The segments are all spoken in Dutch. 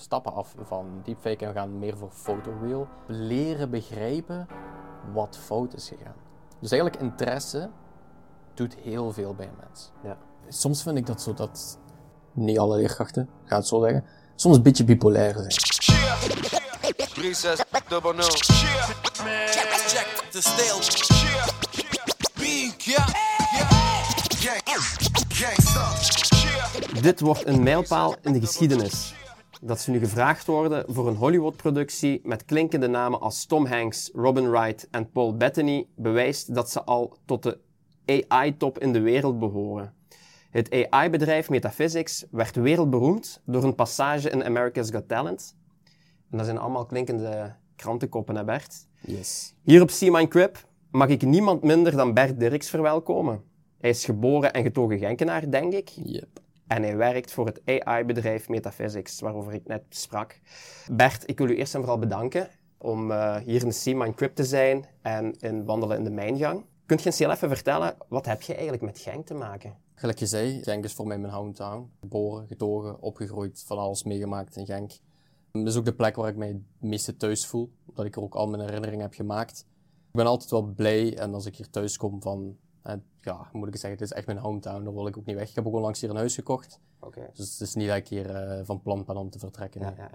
stappen af van deepfake en we gaan meer voor photoreal. Leren begrijpen wat fout is gegaan. Dus eigenlijk interesse doet heel veel bij een mens. Ja. Soms vind ik dat zo dat niet alle leerkrachten, ga het zo zeggen, soms een beetje bipolair zijn. 36 double no. Check the steel. Being, ja. Dit wordt een mijlpaal in de geschiedenis. Dat ze nu gevraagd worden voor een Hollywood-productie met klinkende namen als Tom Hanks, Robin Wright en Paul Bettany bewijst dat ze al tot de AI-top in de wereld behoren. Het AI-bedrijf Metaphysics werd wereldberoemd door een passage in America's Got Talent. En dat zijn allemaal klinkende krantenkoppen, hè Bert? Yes. Hier op See My Crib mag ik niemand minder dan Bert Dirks verwelkomen. Hij is geboren en getogen Genkenaar, denk ik. Yep. En hij werkt voor het AI-bedrijf Metaphysics, waarover ik net sprak. Bert, ik wil u eerst en vooral bedanken om uh, hier in de My Crib te zijn en in Wandelen in de Mijngang. Kunt je eens heel even vertellen, wat heb je eigenlijk met Genk te maken? Gelijk je zei, Genk is voor mij mijn hometown. Geboren, getogen, opgegroeid, van alles meegemaakt in Genk. Het is ook de plek waar ik mij het meeste thuis voel, omdat ik er ook al mijn herinneringen heb gemaakt. Ik ben altijd wel blij en als ik hier thuis kom van, eh, ja, moet ik zeggen, dit is echt mijn hometown, daar wil ik ook niet weg. Ik heb ook onlangs hier een huis gekocht, dus het is niet dat ik hier uh, van plan ben om te vertrekken. Ja, ja,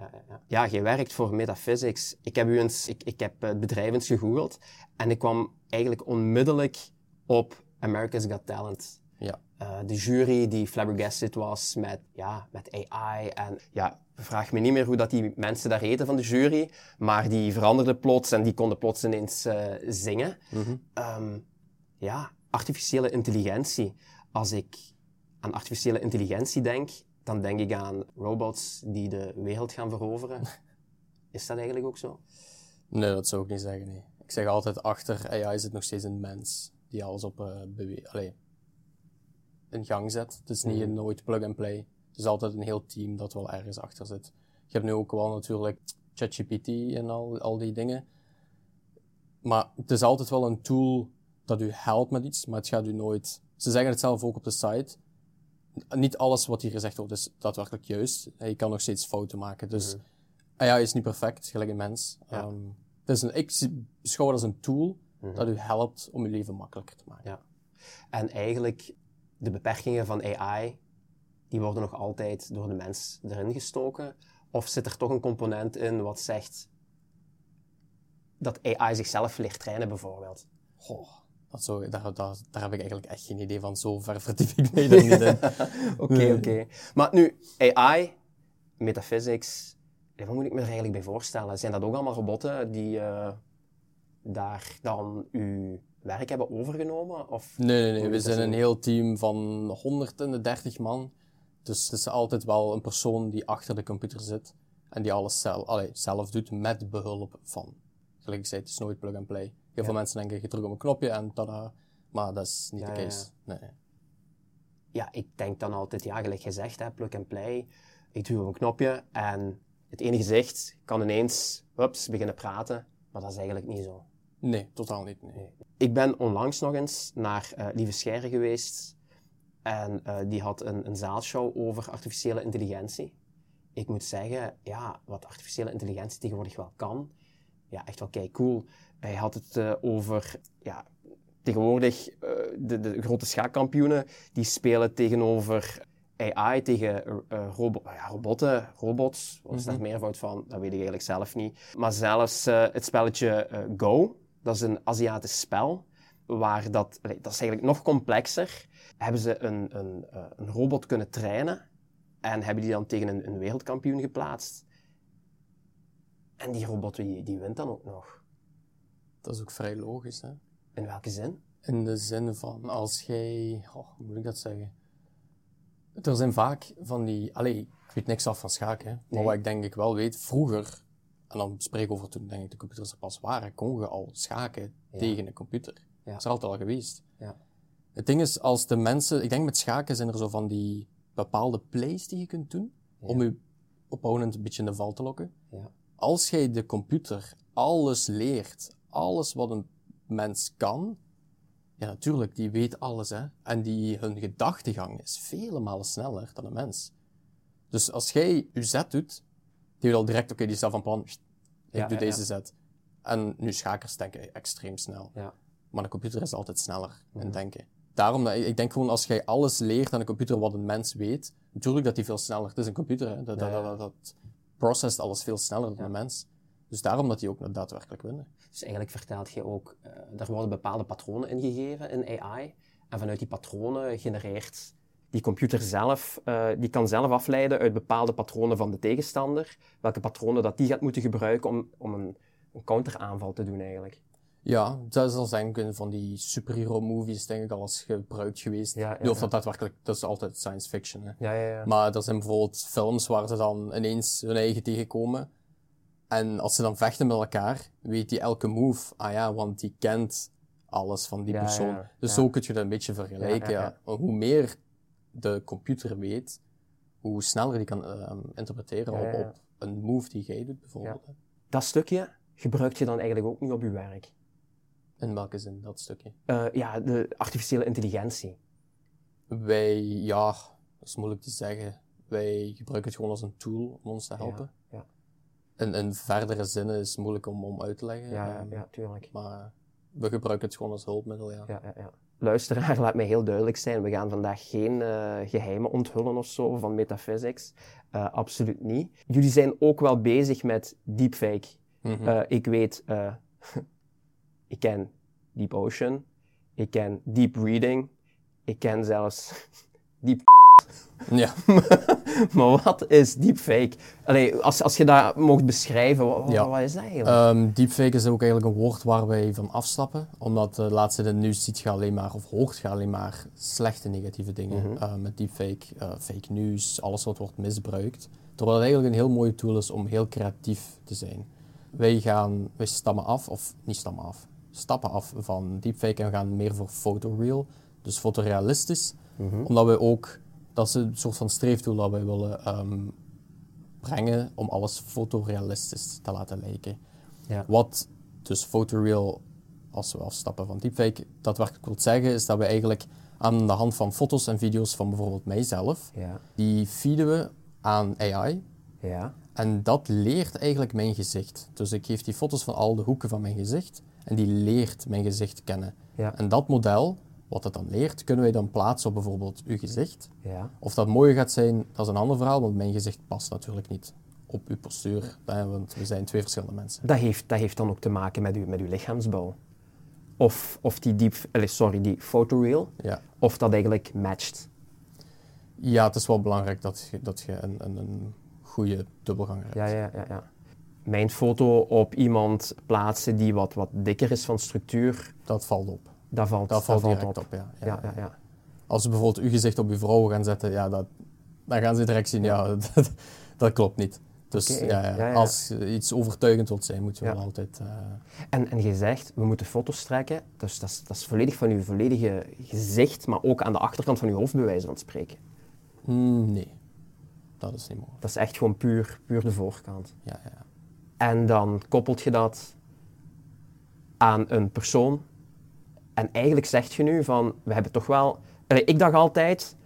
ja, ja. werkt voor Metaphysics. Ik heb, u eens, ik, ik heb het bedrijf eens gegoogeld en ik kwam eigenlijk onmiddellijk op America's Got Talent. Ja. Uh, de jury die flabbergasted was met, ja, met AI. En ja, vraag me niet meer hoe dat die mensen daar heten van de jury, maar die veranderden plots en die konden plots ineens uh, zingen. Mm -hmm. um, ja, artificiële intelligentie. Als ik aan artificiële intelligentie denk, dan denk ik aan robots die de wereld gaan veroveren. Is dat eigenlijk ook zo? Nee, dat zou ik niet zeggen. Nee. Ik zeg altijd, achter AI zit nog steeds een mens die alles op uh, beweegt. Allee, in gang zet. Het is niet een nooit plug-and-play. Het is altijd een heel team dat wel ergens achter zit. Je hebt nu ook wel natuurlijk ChatGPT en al, al die dingen. Maar het is altijd wel een tool dat u helpt met iets, maar het gaat u nooit... Ze zeggen het zelf ook op de site. Niet alles wat hier gezegd wordt is daadwerkelijk juist. Je kan nog steeds fouten maken. Dus mm -hmm. AI is niet perfect, gelijk een mens. Ja. Um, het is een, ik beschouw het als een tool mm -hmm. dat u helpt om uw leven makkelijker te maken. Ja. En eigenlijk, de beperkingen van AI, die worden nog altijd door de mens erin gestoken? Of zit er toch een component in wat zegt dat AI zichzelf leert trainen, bijvoorbeeld? Goh, dat zo, daar, daar, daar heb ik eigenlijk echt geen idee van. Zo ver verdiep ik mij er niet in. Oké, oké. Okay. Maar nu, AI, metaphysics, wat moet ik me er eigenlijk bij voorstellen? Zijn dat ook allemaal robotten die uh, daar dan uw werk hebben overgenomen? Of nee, nee, nee. We zijn een heel team van 130 man. Dus het is altijd wel een persoon die achter de computer zit en die alles zelf, allee, zelf doet met behulp van. Gelijk ik zei, het is nooit plug and play. Heel veel mensen denken, je druk op een knopje en tada. Maar dat is niet de case. Ja. Nee. ja, ik denk dan altijd, ja, gelijk gezegd, hè, plug and play. Ik druk op een knopje en het ene gezicht kan ineens, hups, beginnen praten. Maar dat is eigenlijk niet zo. Nee, totaal niet. Nee. nee. Ik ben onlangs nog eens naar uh, Lieve Scheire geweest. En uh, die had een, een zaalshow over artificiële intelligentie. Ik moet zeggen, ja, wat artificiële intelligentie tegenwoordig wel kan, ja, echt wel kei cool. Hij had het uh, over, ja, tegenwoordig uh, de, de grote schaakkampioenen, die spelen tegenover AI, tegen robo ja, robotten, robots. Wat is daar mm -hmm. meervoud van? Dat weet ik eigenlijk zelf niet. Maar zelfs het spelletje Go, dat is een Aziatisch spel, waar dat, dat is eigenlijk nog complexer hebben ze een, een, uh, een, robot kunnen trainen en hebben die dan tegen een, een, wereldkampioen geplaatst. En die robot die, die wint dan ook nog. Dat is ook vrij logisch, hè? In welke zin? In de zin van als jij, oh, hoe moet ik dat zeggen? Er zijn vaak van die, allee, ik weet niks af van schaken, hè? maar Nee. wat ik denk ik wel weet, vroeger, en dan spreek ik over toen denk ik de computers er pas waren, kon je al schaken Ja. tegen een computer. Ja. Dat is er altijd al geweest. Ja. Het ding is, als de mensen, ik denk met schaken zijn er zo van die bepaalde plays die je kunt doen, om je opponent een beetje in de val te lokken. Ja. Als jij de computer alles leert, alles wat een mens kan, ja natuurlijk, die weet alles hè. En die, hun gedachtegang is vele malen sneller dan een mens. Dus als jij je zet doet, weet al direct, oké, die is zelf van plan. Ik Ja, doe ja, deze zet. En nu schakers denken extreem snel. Ja. Maar de computer is altijd sneller Mhm. in denken. Daarom, dat, ik denk gewoon als jij alles leert aan een computer wat een mens weet, natuurlijk dat die veel sneller, het is een computer, hè, dat, dat, dat, dat processed alles veel sneller dan een mens. Dus daarom dat die ook daadwerkelijk winnen. Dus eigenlijk vertelt je ook, eh er worden bepaalde patronen ingegeven in AI. En vanuit die patronen genereert die computer zelf, eh, die kan zelf afleiden uit bepaalde patronen van de tegenstander, welke patronen dat die gaat moeten gebruiken om, om een, een counteraanval te doen eigenlijk. Ja, dat is al kunnen van die superhero movies, denk ik, al eens gebruikt geweest. Ja, ja, Nu, of ja. dat daadwerkelijk, dat is altijd science fiction. Hè. Ja, ja, ja. Maar er zijn bijvoorbeeld films waar ze dan ineens hun eigen tegenkomen. En als ze dan vechten met elkaar, weet die elke move. Ah ja, want die kent alles van die Ja, persoon. ja, Dus zo kun je dat een beetje vergelijken. Hoe meer de computer weet, hoe sneller die kan ehm, interpreteren. Op, op een move die jij doet, bijvoorbeeld. Dat stukje gebruik je dan eigenlijk ook niet op je werk. In welke zin, dat stukje? Eh, ja, de artificiële intelligentie. Wij, ja, dat is moeilijk te zeggen. Wij gebruiken het gewoon als een tool om ons te helpen. In, in verdere zinnen is moeilijk om, om uit te leggen. ja, ehm, ja tuurlijk. Maar we gebruiken het gewoon als hulpmiddel, ja. Ja, ja, ja. Luisteraar, laat mij heel duidelijk zijn. We gaan vandaag geen eh, geheimen onthullen of zo van metaphysics. Eh, absoluut niet. Jullie zijn ook wel bezig met deepfake. Mhm. Eh, ik weet, ik ken Deep Ocean, ik ken Deep Reading, ik ken zelfs Deep ja. maar wat is deepfake? Allee, als, als je dat mocht beschrijven, wat, Ja. wat is dat eigenlijk? Ehm, deepfake is ook eigenlijk een woord waar wij van afstappen. Omdat de laatste het nieuws ziet je alleen maar, of hoort je alleen maar slechte negatieve dingen. Mhm. Eh, met deepfake, eh, fake news, alles wat wordt misbruikt. Terwijl het eigenlijk een heel mooie tool is om heel creatief te zijn. Wij gaan, wij stammen af, of niet stammen af, stappen af van deepfake en we gaan meer voor photoreal. Dus fotorealistisch. Omdat we ook, dat is een soort van streefdoel dat wij willen ehm, brengen om alles fotorealistisch te laten lijken. Ja. Wat dus photoreal, als we afstappen van deepfake, daadwerkelijk wil zeggen, is dat we eigenlijk aan de hand van foto's en video's van bijvoorbeeld mijzelf, Ja, die feeden we aan AI. ja, En dat leert eigenlijk mijn gezicht. Dus ik geef die foto's van al de hoeken van mijn gezicht en die leert mijn gezicht kennen. ja, En dat model, wat het dan leert, kunnen wij dan plaatsen op bijvoorbeeld uw gezicht. ja. Of dat mooier gaat zijn, dat is een ander verhaal, want mijn gezicht past natuurlijk niet op uw postuur. Want we zijn twee verschillende mensen. Dat heeft, dat heeft dan ook te maken met uw, met uw lichaamsbouw. Of, of die allee, sorry, die photoreal, Ja. of dat eigenlijk matcht. Ja, het is wel belangrijk dat je, dat je een, een, een goede dubbelganger hebt. Ja, ja, ja, ja. Mijn foto op iemand plaatsen die wat, wat dikker is van structuur, Dat valt op. dat valt, Dat valt direct op. op, ja. Ja, Ja. Als ze bijvoorbeeld uw gezicht op uw vrouw gaan zetten, ja, dat, dan gaan ze direct zien, ja, dat, dat klopt niet. Dus ja, ja, als je iets overtuigend wilt zijn, moet je wel altijd... eh, En, en je zegt, we moeten foto's trekken, dus dat is, dat is volledig van uw volledige gezicht, maar ook aan de achterkant van uw hoofd, bij wijze van spreken. hmm, nee, dat is niet mogelijk. Dat is echt gewoon puur, puur de voorkant. Ja, ja. En dan koppelt je dat aan een persoon. En eigenlijk zeg je nu van, we hebben toch wel... Allee, ik dacht altijd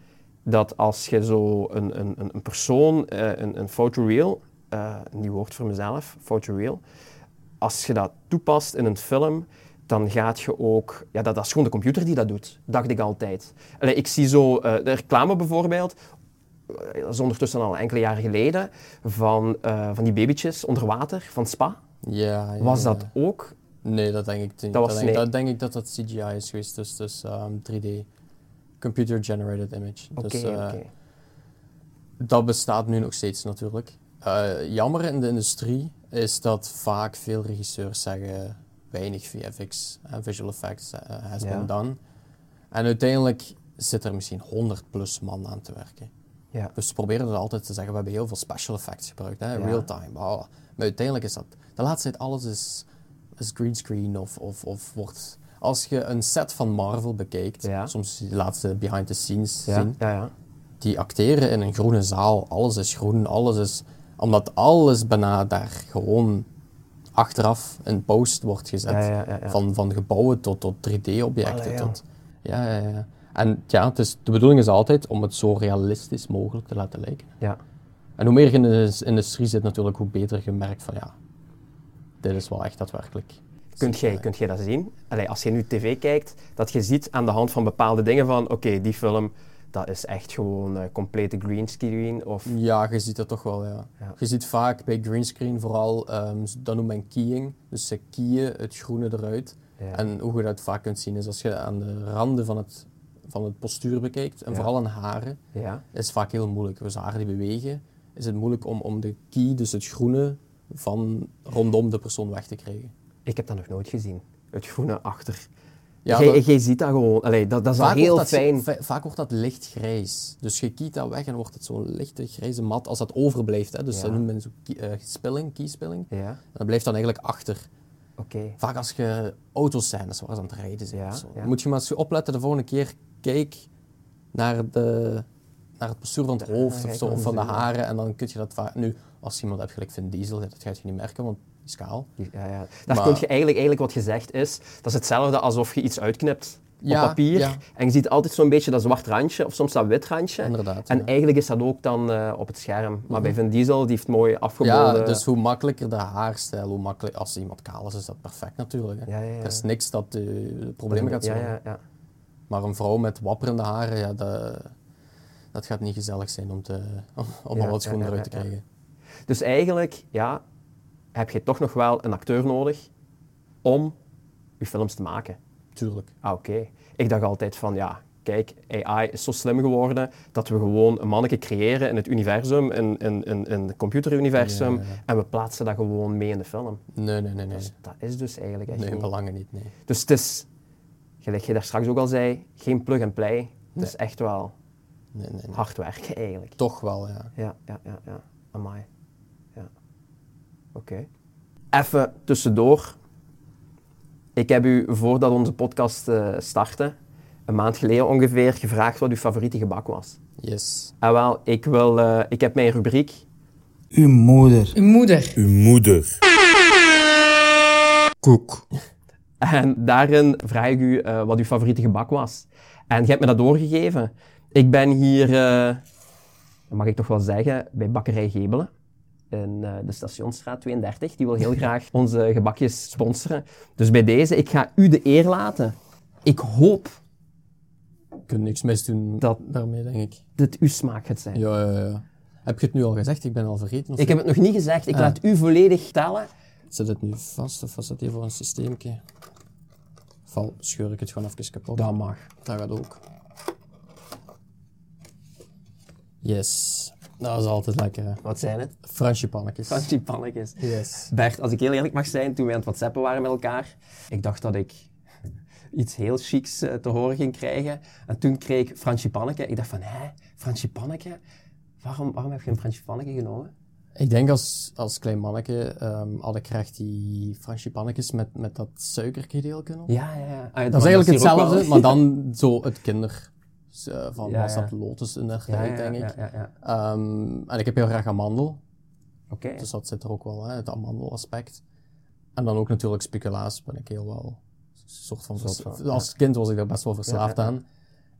dat als je zo een, een, een- persoon, eh, een, een photoreal, eh, een nieuw woord voor mezelf, photoreal, als je dat toepast in een film, dan gaat je ook... Ja, dat, dat is gewoon de computer die dat doet, dacht ik altijd. Allee, ik zie zo eh, de reclame bijvoorbeeld, dat is ondertussen al enkele jaren geleden, van, van die babytjes onder water, van Spa. Ja, ja, Was dat ook? Nee, dat denk ik niet. Dat was- Dat, denk, nee. dat denk ik dat dat CGI is geweest, dus, dus ehm, 3D. Computer Generated Image. Oké, dus, eh, oké. Dat bestaat nu nog steeds natuurlijk. Eh, jammer in de industrie is dat vaak veel regisseurs zeggen weinig VFX en visual effects eh, has Ja. been done. En uiteindelijk zit er misschien 100 plus man aan te werken. Ja. Dus ze proberen er altijd te zeggen, we hebben heel veel special effects gebruikt, hè, Ja. real time. bla. Maar uiteindelijk is dat, de laatste tijd alles is, is greenscreen of, of, of wordt... Als je een set van Marvel bekijkt, Ja. soms die laatste behind the scenes Ja, zien, ja, ja. die acteren in een groene zaal. Alles is groen, alles is... Omdat alles bijna daar gewoon achteraf in post wordt gezet. Van, van gebouwen tot, tot 3D-objecten. Allee, ja. tot, ja, ja, ja. En ja, het is, de bedoeling is altijd om het zo realistisch mogelijk te laten lijken. ja. En hoe meer je in de industrie zit natuurlijk, hoe beter je merkt van ja, dit is wel echt daadwerkelijk. Kunt jij, kunt jij dat zien? Allee, als je nu tv kijkt, dat je ziet aan de hand van bepaalde dingen van oké, die film, dat is echt gewoon eh, complete green screen of... Ja, je ziet dat toch wel, ja. Ja. Je ziet vaak bij greenscreen vooral, ehm, dat noemt men keying. Dus ze keyen het groene eruit. Ja. En hoe je dat vaak kunt zien is als je aan de randen van het, van het postuur bekijkt, en Ja. vooral aan haren, Ja, is het vaak heel moeilijk. Dus haren die bewegen, is het moeilijk om, om de key, dus het groene, van rondom de persoon weg te krijgen. ik heb dat nog nooit gezien. Het groene achter. Ja, jij, dat- ziet dat gewoon. Allee, dat, dat is Vaak heel dat, fijn. va- Vaak wordt dat lichtgrijs. Dus je kiet dat weg en wordt het zo'n lichte grijze mat als dat overblijft. Hè. Dus Ja. dat noemt men zo kie- eh, spilling, keyspilling. Ja, En dat blijft dan eigenlijk achter. oké. Vaak als je auto's zijn, dat is waar ze aan het rijden zijn. Ja, zo. moet je maar eens opletten de volgende keer. Kijk naar, de, naar het postuur van het hoofd ga of, zo, of van de haren. En dan kun je dat vaak... Nu, als iemand hebt gelijk Vin Diesel, dat gaat je niet merken, want die is kaal. Ja, ja. Daar Maar- kun je eigenlijk, eigenlijk wat gezegd is, dat is hetzelfde alsof je iets uitknipt Ja, op papier. ja. En je ziet altijd zo'n beetje dat zwart randje, of soms dat wit randje. Inderdaad, En ja. Mhm. eigenlijk is dat ook dan eh, op het scherm. Maar bij Vin Diesel, die heeft mooi afgebogen. Ja, dus hoe makkelijker de haarstijl, hoe makkelijk... Als iemand kaal is, is dat perfect natuurlijk. Er is niks dat de problemen gaat ja. Maar een vrouw met wapperende haren, ja, dat, dat gaat niet gezellig zijn om, te, om, om Ja, al wat ja, schoen ja, eruit te krijgen. Dus eigenlijk, ja, heb je toch nog wel een acteur nodig om je films te maken. Tuurlijk. Ah, oké. Ik dacht altijd van, ja, kijk, AI is zo slim geworden dat we gewoon een manneke creëren in het universum, in, in, in, in het computeruniversum, en we plaatsen dat gewoon mee in de film. Nee, nee, nee, nee. Dus dat is dus eigenlijk echt Nee, niet. belangen niet, nee. Dus het is, gelijk je daar straks ook al zei, geen plug-and-play. Het is echt wel nee, nee, nee. hard werken eigenlijk. Toch wel, ja. Ja, ja, ja, ja. Amai. Ja. Oké. Even tussendoor. Ik heb u, voordat onze podcast eh, startte, een maand geleden ongeveer, gevraagd wat uw favoriete gebak was. Yes. En wel, ik, wil, eh, ik heb mijn rubriek. Uw moeder. Uw moeder. Uw moeder. Koek. En daarin vraag ik u eh, wat uw favoriete gebak was. En je hebt me dat doorgegeven. Ik ben hier, eh, dat mag ik toch wel zeggen, bij Bakkerij Gebelen. In eh, de Stationsstraat 32. Die wil heel graag onze gebakjes sponsoren. Dus bij deze, ik ga u de eer laten. Ik hoop Je kunt niks mis doen Dat- daarmee, denk ik. dat het uw smaak gaat zijn. Ja, ja, ja. Heb je het nu al gezegd? Ik ben al vergeten. Of Ik heb het nog niet gezegd. Ik Ah. laat u volledig tellen. Zit het nu vast of was dat hier voor een systeemje? Val, scheur ik het gewoon even kapot. Dat mag. Dat gaat ook. Yes. Dat is altijd lekker. Wat zijn het? Fransje pannetjes. Fransje pannetjes. Yes. Bert, als ik heel eerlijk mag zijn, toen wij aan het whatsappen waren met elkaar, ik dacht dat ik iets heel chics eh, te horen ging krijgen. En toen kreeg ik Fransje Panneke. Ik dacht van, hè, Fransje Panneke? Waarom, waarom heb je een Fransje Panneke genomen? Ik denk als, als klein manneke ehm had ik graag die Fransje pannetjes met, met dat suikerkedeeltje op. Ja, ja, ja. Ah, Dat is eigenlijk hetzelfde, maar dan zo het kinder eh, van Ja, ja. dat Lotus in de tijd, denk ik. Ehm, en ik heb heel graag amandel, Oké. dus dat zit er ook wel, hè, het amandelaspect. En dan ook natuurlijk speculaas, ben ik heel wel soort van... vers- Soort van, als kind was ik daar best wel verslaafd aan.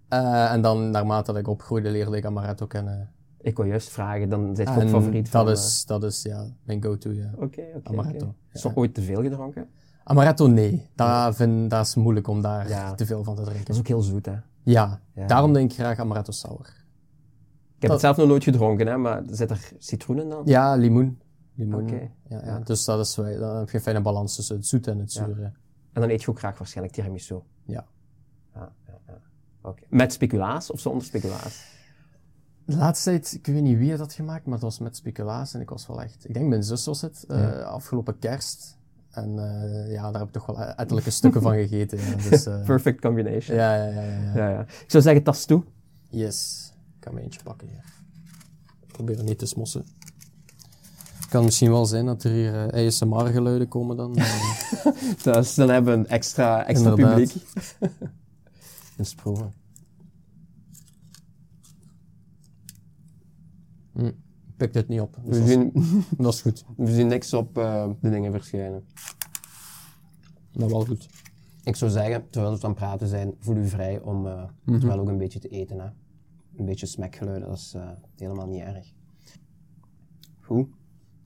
Eh, en dan, naarmate dat ik opgroeide, leerde ik amaretto kennen. Ik wil juist vragen, dan zit je ook favoriet dat van... is, dat is ja, mijn go-to, ja. eh, Oké. Amaretto. Is er ooit te veel gedronken? Amaretto, nee. Dat, vind, dat is moeilijk om daar Ja. te veel van te drinken. Dat is ook heel zoet, hè? Ja, Ja. daarom denk ik graag amaretto sour. Ik heb Dat- het zelf nog nooit gedronken, hè, maar zit er citroen in dan? Ja, limoen. limoen. Oké, Ja, ja. ja. Dus dat is, wel- dan heb je een fijne balans tussen het zoete en het zure. En dan eet je ook graag waarschijnlijk tiramisu. Ja. Ja, ja, ja. Oké. Met speculaas of zonder speculaas? De laatste tijd, ik weet niet wie het had gemaakt, maar het was met speculaas en ik was wel echt... Ik denk mijn zus was het, eh, afgelopen kerst. En eh, ja, daar heb ik toch wel ettelijke stukken van gegeten. Ja. Dus, eh, Perfect combination. ja, ja, ja, ja, ja. Ja. Ik zou zeggen, tas toe. Yes. Ik kan me eentje pakken hier. Ik probeer het niet te smossen. Het kan misschien wel zijn dat er hier eh, ASMR-geluiden komen dan. Dus dan hebben we een extra, extra Inderdaad. publiek. eens proeven. Hm, ik pik dit niet op. Dus We dat, is, zien, dat is goed. we zien niks op eh, de dingen verschijnen. Dat wel goed. Ik zou zeggen, terwijl we aan het praten zijn, voel u vrij om terwijl ook een beetje te eten. Hè. Een beetje smakgeluiden, dat is eh, helemaal niet erg. Goed.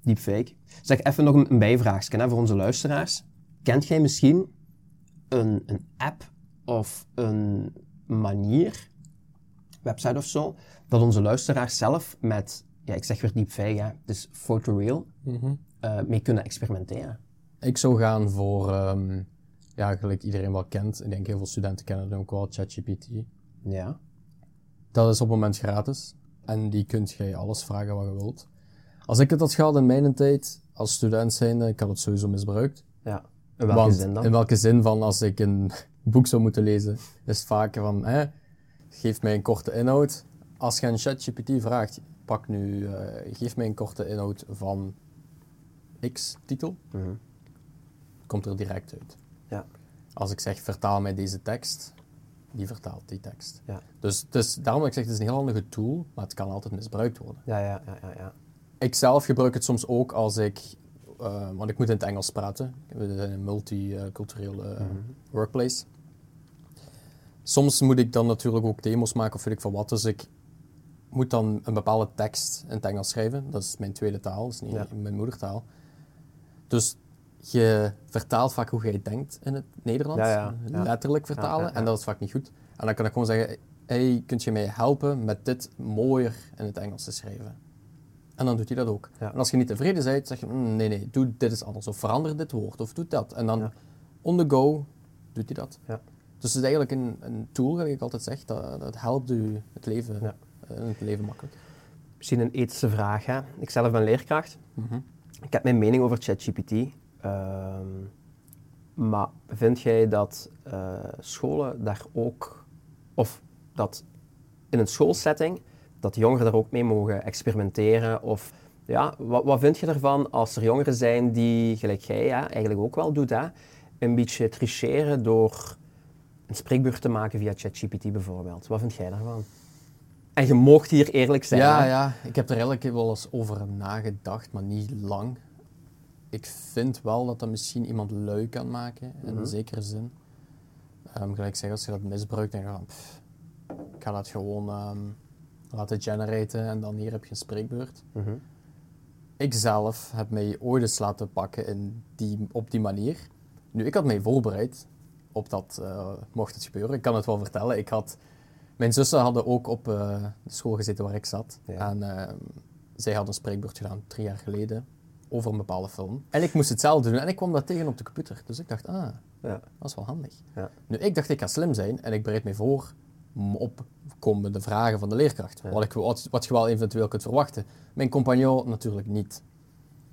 Deepfake. Zeg even nog een, een bijvraagje hè, voor onze luisteraars. Kent jij misschien een, een app of een manier, website of zo, dat onze luisteraars zelf met, ja, ik zeg weer deepfake, hè, dus photoreal, eh mee kunnen experimenteren? Ik zou gaan voor, ehm, ja, gelijk iedereen wel kent. Ik denk heel veel studenten kennen het ook wel, ChatGPT. Ja. Dat is op het moment gratis. En die kunt je alles vragen wat je wilt. Als ik het had gehad in mijn tijd, als student zijnde, ik had het sowieso misbruikt. ja. In welke Want zin dan? in welke zin van als ik een boek zou moeten lezen, is het vaak van, hè, geef mij een korte inhoud. Als je een ChatGPT vraagt, pak nu, eh, geef mij een korte inhoud van X titel, Mhm. komt er direct uit. Ja. Als ik zeg, vertaal mij deze tekst, die vertaalt die tekst. Ja. Dus, dus daarom dat ik zeg, het is een heel handige tool, maar het kan altijd misbruikt worden. Ja, ja, ja, ja, ja. Ik zelf gebruik het soms ook als ik, eh, want ik moet in het Engels praten. We zijn een multiculturele eh, workplace. Soms moet ik dan natuurlijk ook demos maken of weet ik van wat. Dus ik moet dan een bepaalde tekst in het Engels schrijven. Dat is mijn tweede taal, dat is niet Ja. mijn moedertaal. Dus je vertaalt vaak hoe jij denkt in het Nederlands. Ja, ja, ja. Letterlijk vertalen. En dat is vaak niet goed. En dan kan ik gewoon zeggen, hey, kunt je mij helpen met dit mooier in het Engels te schrijven? En dan doet hij dat ook. En als je niet tevreden bent, zeg je, "Mm, nee, nee, doe dit is anders. Of verander dit woord, of doe dat. En dan on the go doet hij dat. Ja. Dus het is eigenlijk een, een tool, dat ik altijd zeg, dat, dat helpt u het leven, Ja. Het leven makkelijk. Misschien een ethische vraag. Hè? Ik zelf ben leerkracht. Mhm. Ik heb mijn mening over ChatGPT. Ehm, maar vind jij dat eh, scholen daar ook, of dat in een schoolsetting, dat jongeren daar ook mee mogen experimenteren? Of ja, wat, wat vind je ervan als er jongeren zijn die, gelijk jij ja, eigenlijk ook wel doet, hè, een beetje tricheren door een spreekbeurt te maken via ChatGPT bijvoorbeeld? Wat vind jij daarvan? En je moogt hier eerlijk zijn. Ja, hè? ja, ik heb er eigenlijk wel eens over nagedacht, maar niet lang. Ik vind wel dat dat misschien iemand lui kan maken, in een zekere zin. Ehm gelijk zeg, als je dat misbruikt, dan ga pff, ik ga dat gewoon ehm, laten generaten en dan hier heb je een spreekbeurt. Mhm. Ik zelf heb mij ooit eens laten pakken in die, op die manier. Nu, ik had mij voorbereid op dat, eh, mocht het gebeuren. Ik kan het wel vertellen. Ik had, mijn zussen hadden ook op eh, de school gezeten waar ik zat. Ja. En ehm, zij hadden een spreekbeurt gedaan drie jaar geleden over een bepaalde film. En ik moest hetzelfde doen en ik kwam dat tegen op de computer. Dus ik dacht, ah, Ja. dat is wel handig. Ja. Nu, ik dacht, ik ga slim zijn en ik bereid me voor op komende vragen van de leerkracht. Wat, ik, wat, wat je wel eventueel kunt verwachten. Mijn compagnon natuurlijk niet.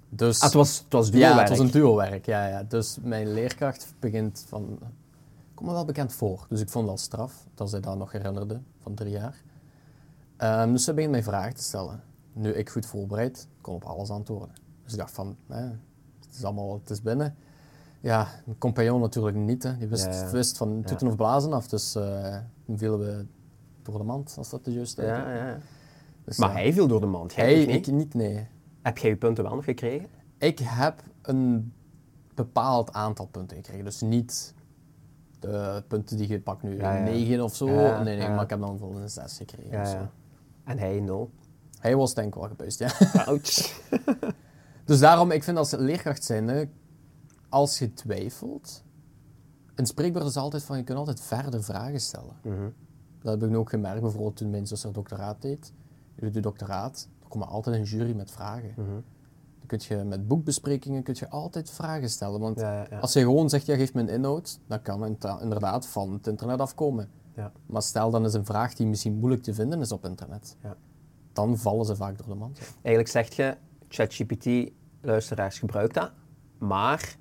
Dus, Ah, het was, het was ja, het was een duowerk. Ja, ja. Dus mijn leerkracht begint van... Kom me wel bekend voor. Dus ik vond het al straf, dat zij dat nog herinnerde, van drie jaar. Ehm, dus ze begint mij vragen te stellen. Nu, ik goed voorbereid, kon op alles antwoorden. Dus ik dacht van, hè, het is allemaal, het is binnen. Ja, mijn compagnon natuurlijk niet. Hè. Die wist, Ja, ja. wist van toeten of blazen af. Dus eh toen vielen we door de mand, als dat de juiste Ja, ja. Dus, Maar hij viel door de mand. Jij Hij, nog niet? ik niet, nee. Heb jij je punten wel nog gekregen? Ik heb een bepaald aantal punten gekregen. Dus niet de punten die je pakt nu, Ja, ja. een 9 of zo. Ja, nee, nee, maar ik heb dan bijvoorbeeld een 6 gekregen. zo. En hij nul. Hij was denk ik wel gebuist, ja. Ouch. Dus daarom, ik vind als leerkracht zijnde, als je twijfelt, een spreekbeurt is altijd van, je kunt altijd verder vragen stellen. Mhm. Dat heb ik nu ook gemerkt, bijvoorbeeld toen mijn zus haar doctoraat deed. Je doet je doctoraat, er komt altijd een jury met vragen. Dan kun je met boekbesprekingen kun je altijd vragen stellen. Want Ja, ja, ja. als je gewoon zegt, ja, geef me een inhoud, dan kan het inderdaad van het internet afkomen. Ja. Maar stel dan is een vraag die misschien moeilijk te vinden is op internet. Ja. Dan vallen ze vaak door de mand. Eigenlijk zegt je, ChatGPT, luisteraars gebruikt dat, maar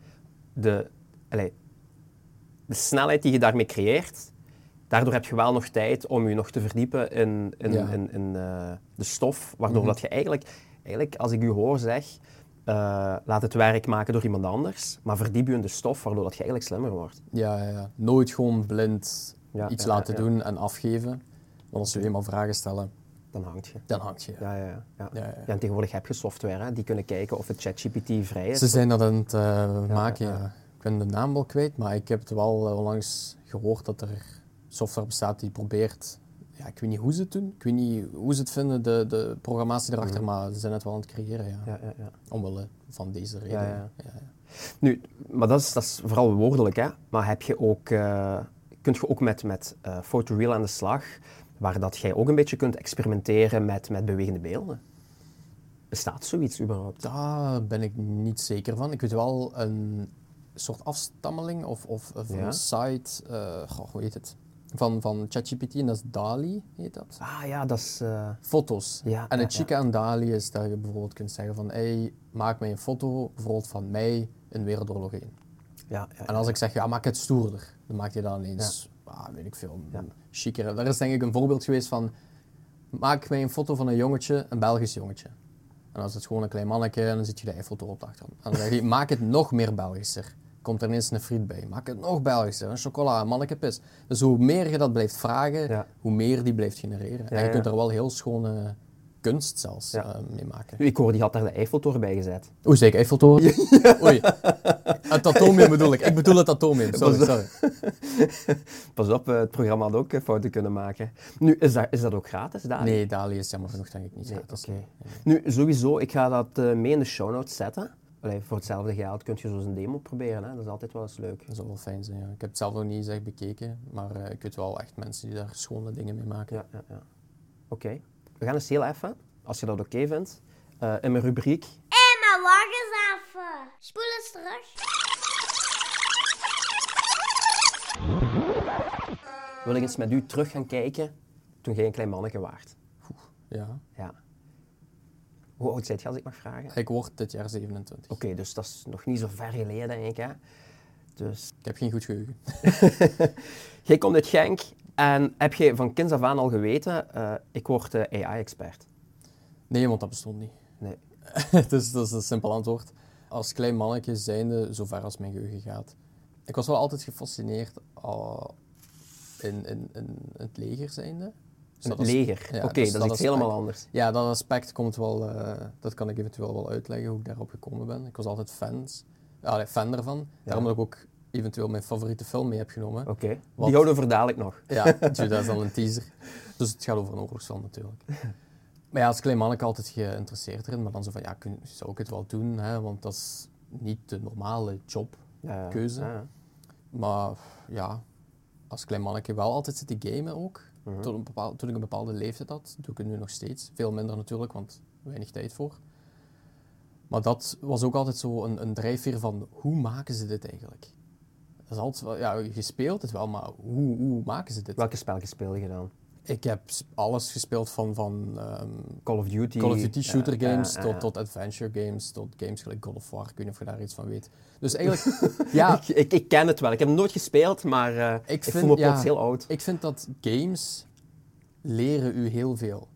de, allee, de snelheid die je daarmee creëert, daardoor heb je wel nog tijd om je nog te verdiepen in, in, Ja. in, in, eh, de stof, waardoor Mhm. dat je eigenlijk, eigenlijk, als ik u hoor zeg, eh, laat het werk maken door iemand anders, maar verdiep je in de stof, waardoor dat je eigenlijk slimmer wordt. Ja, ja, ja. Nooit gewoon blind Ja, iets ja, laten doen en afgeven. Want als je eenmaal vragen stellen, Dan hangt je. dan hangt je. Ja, ja, ja. ja. Ja, ja, ja. Ja, en tegenwoordig heb je software hè, die kunnen kijken of het ChatGPT vrij is. Ze zijn dat aan het eh, maken, ja. ja. Ik ben de naam wel kwijt, maar ik heb het wel eh, onlangs gehoord dat er software bestaat die probeert ja, ik weet niet hoe ze het doen. Ik weet niet hoe ze het vinden, de, de programmatie erachter, maar ze zijn het wel aan het creëren, ja. Ja, ja, ja. Omwille van deze reden. Ja, ja. ja. Nu, maar dat is, dat is vooral woordelijk, hè. Maar heb je ook, eh kunt je ook met, met eh Photoreal aan de slag, waar dat jij ook een beetje kunt experimenteren met, met bewegende beelden? Bestaat zoiets überhaupt? Daar ben ik niet zeker van. Ik weet wel een soort afstammeling of, of, een site, eh, goh, hoe heet het? Van, van ChatGPT en dat is DALI, heet dat? Ah ja, dat is... eh, Foto's. Ja, en ja, het chique aan DALI is dat je bijvoorbeeld kunt zeggen van hey, maak mij een foto bijvoorbeeld van mij in Wereldoorlog 1. ja, ja, En als ik zeg, ja, maak het stoerder, dan maak je dan ineens, ah, weet ik veel, Ja. chiquer. Daar is denk ik een voorbeeld geweest van, maak mij een foto van een jongetje, een Belgisch jongetje. En dan is het gewoon een klein mannetje en dan zit je de Eiffeltoren op de achtergrond. En dan zeg je, maak het nog meer Belgischer. Komt er ineens een friet bij. Maak het nog Belgischer, een chocola, een mannekepis. Dus hoe meer je dat blijft vragen, Ja. hoe meer die blijft genereren. en je kunt er wel heel schone kunst zelfs Ja. eh, mee maken. Ik hoorde, die had daar de Eiffeltoren bij gezet. Oei, zeker Eiffeltoren? Oei. Het atomium bedoel ik. Ik bedoel het atomium. Sorry, sorry. Pas op, het programma had ook eh, fouten kunnen maken. Nu, is dat, is dat ook gratis, Dali? Nee, Dali is jammer genoeg denk ik niet. Nee, gratis. oké. Nu, sowieso, ik ga dat eh, mee in de show notes zetten. Allee, voor hetzelfde geld kun je zo eens een demo proberen, hè. dat is altijd wel eens leuk. Dat zou wel fijn zijn, ja. Ik heb het zelf nog niet eens echt bekeken, maar eh, ik weet wel echt mensen die daar schone dingen mee maken. Ja, ja, ja. Oké, we gaan eens heel even, als je dat oké vindt, eh, in mijn rubriek Hé, maar wacht eens even. Spoel eens terug. wil ik eens met u terug gaan kijken toen jij een klein manneke waart. Ja. Ja. Hoe oud zijt je als ik mag vragen? Ik word dit jaar 27. Oké, dus dat is nog niet zo ver geleden, denk ik. Hè? Dus Ik heb geen goed geheugen. jij komt uit Genk en heb je van kinds af aan al geweten, eh, ik word eh, AI-expert. Nee, want dat bestond niet. Nee. dus dat is een simpel antwoord. Als klein mannetje zijnde, zover als mijn geheugen gaat. Ik was wel altijd gefascineerd al in, in, in het leger zijnde. Dus leger. ja, Oké, dus dat is iets helemaal anders. Ja, dat aspect komt wel, eh, dat kan ik eventueel wel uitleggen hoe ik daarop gekomen ben. Ik was altijd fans, fan ervan. Daarom dat ik ook eventueel mijn favoriete film mee heb genomen. Oké, Wat? die houden we dadelijk nog. Ja, dat is dan een teaser. Dus het gaat over een oorlogsfilm natuurlijk. Maar ja, als klein manneke altijd geïnteresseerd erin, maar dan zo van, ja, kun, zou ik het wel doen, hè, want dat is niet de normale jobkeuze. Ja, ja. Maar ja, als klein manneke wel altijd zitten gamen ook. Mhm. Tot een bepaal- toen ik een bepaalde leeftijd had, doe ik het nu nog steeds. Veel minder natuurlijk, want weinig tijd voor. Maar dat was ook altijd zo een, een drijfveer van, hoe maken ze dit eigenlijk? Dat is altijd wel, ja, je speelt het wel, maar hoe, hoe maken ze dit? Welke spelletjes speelde je dan? Ik heb alles gespeeld van, van ehm, Call of Duty? Call of Duty shooter Ja, ja, games ja, tot, ja. tot adventure games, tot games gelijk God of War. Ik weet niet of je daar iets van weet. Dus eigenlijk, ja, Ik, ik, ik ken het wel. Ik heb het nooit gespeeld, maar eh, ik, Ik voel vind- me ja. plots heel oud. ik vind dat games leren u heel veel.